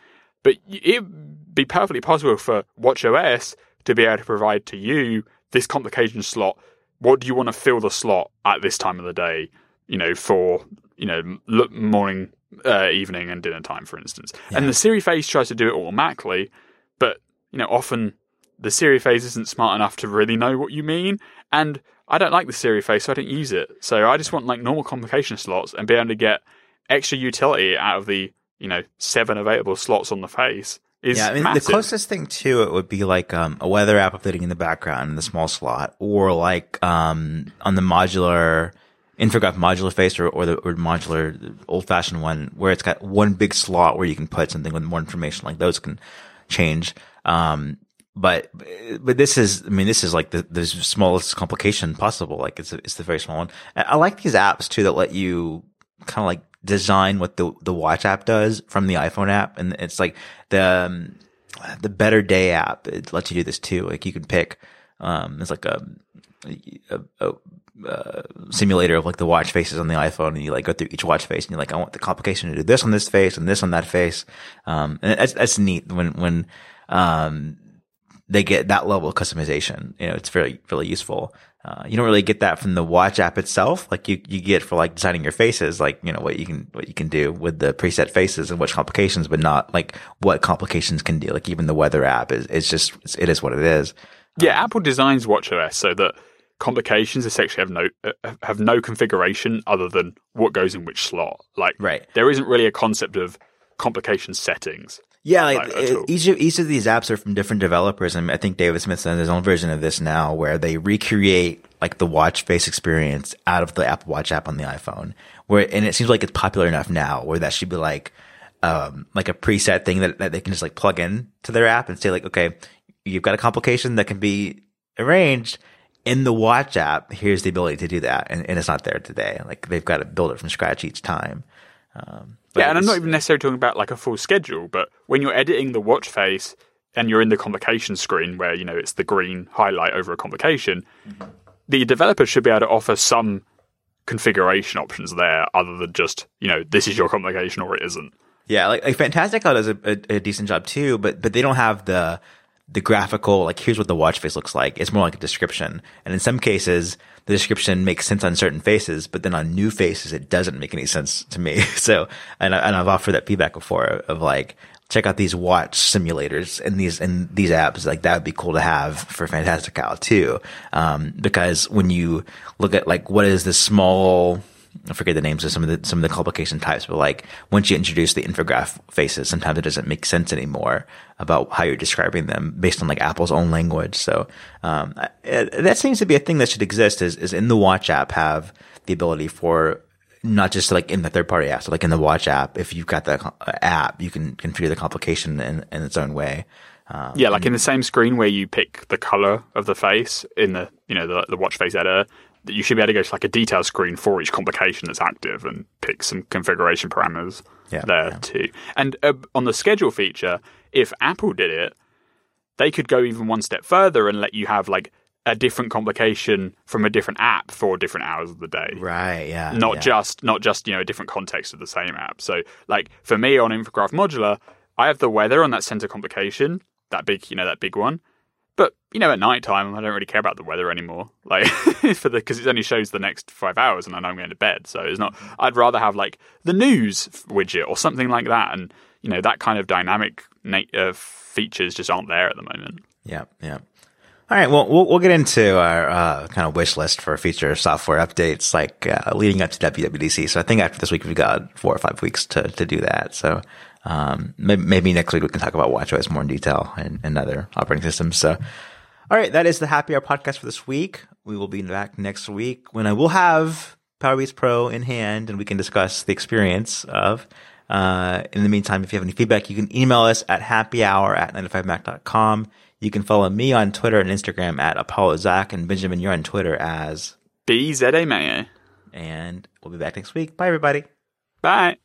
But it'd be perfectly possible for WatchOS to be able to provide to you this complication slot. What do you want to fill the slot at this time of the day? You know, for you know morning, uh, evening, and dinner time, for instance. Yeah. And the Siri face tries to do it automatically, but you know, often the Siri face isn't smart enough to really know what you mean. And I don't like the Siri face, so I don't use it. So I just want like normal complication slots and be able to get extra utility out of the you know seven available slots on the face is yeah, I mean, massive. the closest thing to it would be like um, a weather app updating in the background in the small slot, or like um, on the modular infograph modular face or, or the or modular old fashioned one where it's got one big slot where you can put something with more information. Like those can change. Um, but but this is I mean this is like the the smallest complication possible. Like it's a, it's the very small one. I, like these apps too that let you kind of like design what the the watch app does from the iPhone app, and it's like the um, the Better Day app. It lets you do this too. Like you can pick. Um, it's like a, a, a, a simulator of like the watch faces on the iPhone, and you like go through each watch face, and you're like, I want the complication to do this on this face and this on that face. Um, and that's that's neat when when um they get that level of customization. You know, it's very, really useful. Uh, you don't really get that from the watch app itself. Like you, you get for like designing your faces, like, you know, what you can, what you can do with the preset faces and which complications, but not like what complications can do. Like even the weather app is, it's just, it's, it is what it is. Yeah. Apple designs WatchOS so that complications essentially have no, uh, have no configuration other than what goes in which slot. Like, Right. there isn't really a concept of complication settings. Yeah, like Like, at all. each of each of these apps are from different developers, and I think David Smith's done his own version of this now, where they recreate like the watch face experience out of the Apple Watch app on the iPhone. Where and it seems like it's popular enough now where that should be like um like a preset thing that, that they can just like plug in to their app and say like, okay, you've got a complication that can be arranged in the watch app. Here's the ability to do that, and, and it's not there today. Like they've got to build it from scratch each time. Um, but yeah, and I'm not even necessarily talking about like a full schedule, but when you're editing the watch face and you're in the complication screen where, you know, it's the green highlight over a complication, mm-hmm. the developer should be able to offer some configuration options there other than just, you know, this is your complication or it isn't. Yeah, like, like does a, a, a decent job too, but but they don't have the the graphical like here's what the watch face looks like. It's more like a description, and in some cases the description makes sense on certain faces, but then on new faces it doesn't make any sense to me. So and I, and I've offered that feedback before of like check out these watch simulators and these and these apps like that would be cool to have for Fantastic Fantastical too, um, because when you look at like what is this small I forget the names of some of the some of the complication types, but like once you introduce the infograph faces, sometimes it doesn't make sense anymore about how you're describing them based on like Apple's own language. So um, I- that seems to be a thing that should exist. Is is in the Watch app have the ability for not just like in the third party app, so like in the Watch app, if you've got the app, you can configure the complication in, in its own way. Um, Yeah, like in the same screen where you pick the color of the face in the, you know, the, the watch face editor, that you should be able to go to like a detail screen for each complication that's active and pick some configuration parameters Yeah, there yeah. too. And uh, on the schedule feature, if Apple did it, they could go even one step further and let you have like a different complication from a different app for different hours of the day right. Yeah. not yeah. just not just you know a different context of the same app. So like for me on Infograph Modular, I have the weather on that center complication, that big you know that big one. But you know at night time I don't really care about the weather anymore, like for the because it only shows the next five hours and I know I'm going to bed. So it's not. I'd rather have like the news widget or something like that, and you know that kind of dynamic na- uh, features just aren't there at the moment. Yeah, yeah. All right, well, we'll we'll get into our uh, kind of wish list for future software updates, like uh, leading up to WWDC. So I think after this week we've got four or five weeks to to do that. So um, maybe, maybe next week we can talk about WatchOS more in detail and, and other operating systems. So, all right, that is the Happy Hour podcast for this week. We will be back next week when I will have PowerBeats Pro in hand and we can discuss the experience of. Uh, in the meantime, if you have any feedback, you can email us at happyhour at 9to5mac.com. You can follow me on Twitter and Instagram at Apollo Zac and Benjamin, you're on Twitter as, BZA Mayo. and we'll be back next week. Bye, everybody. Bye.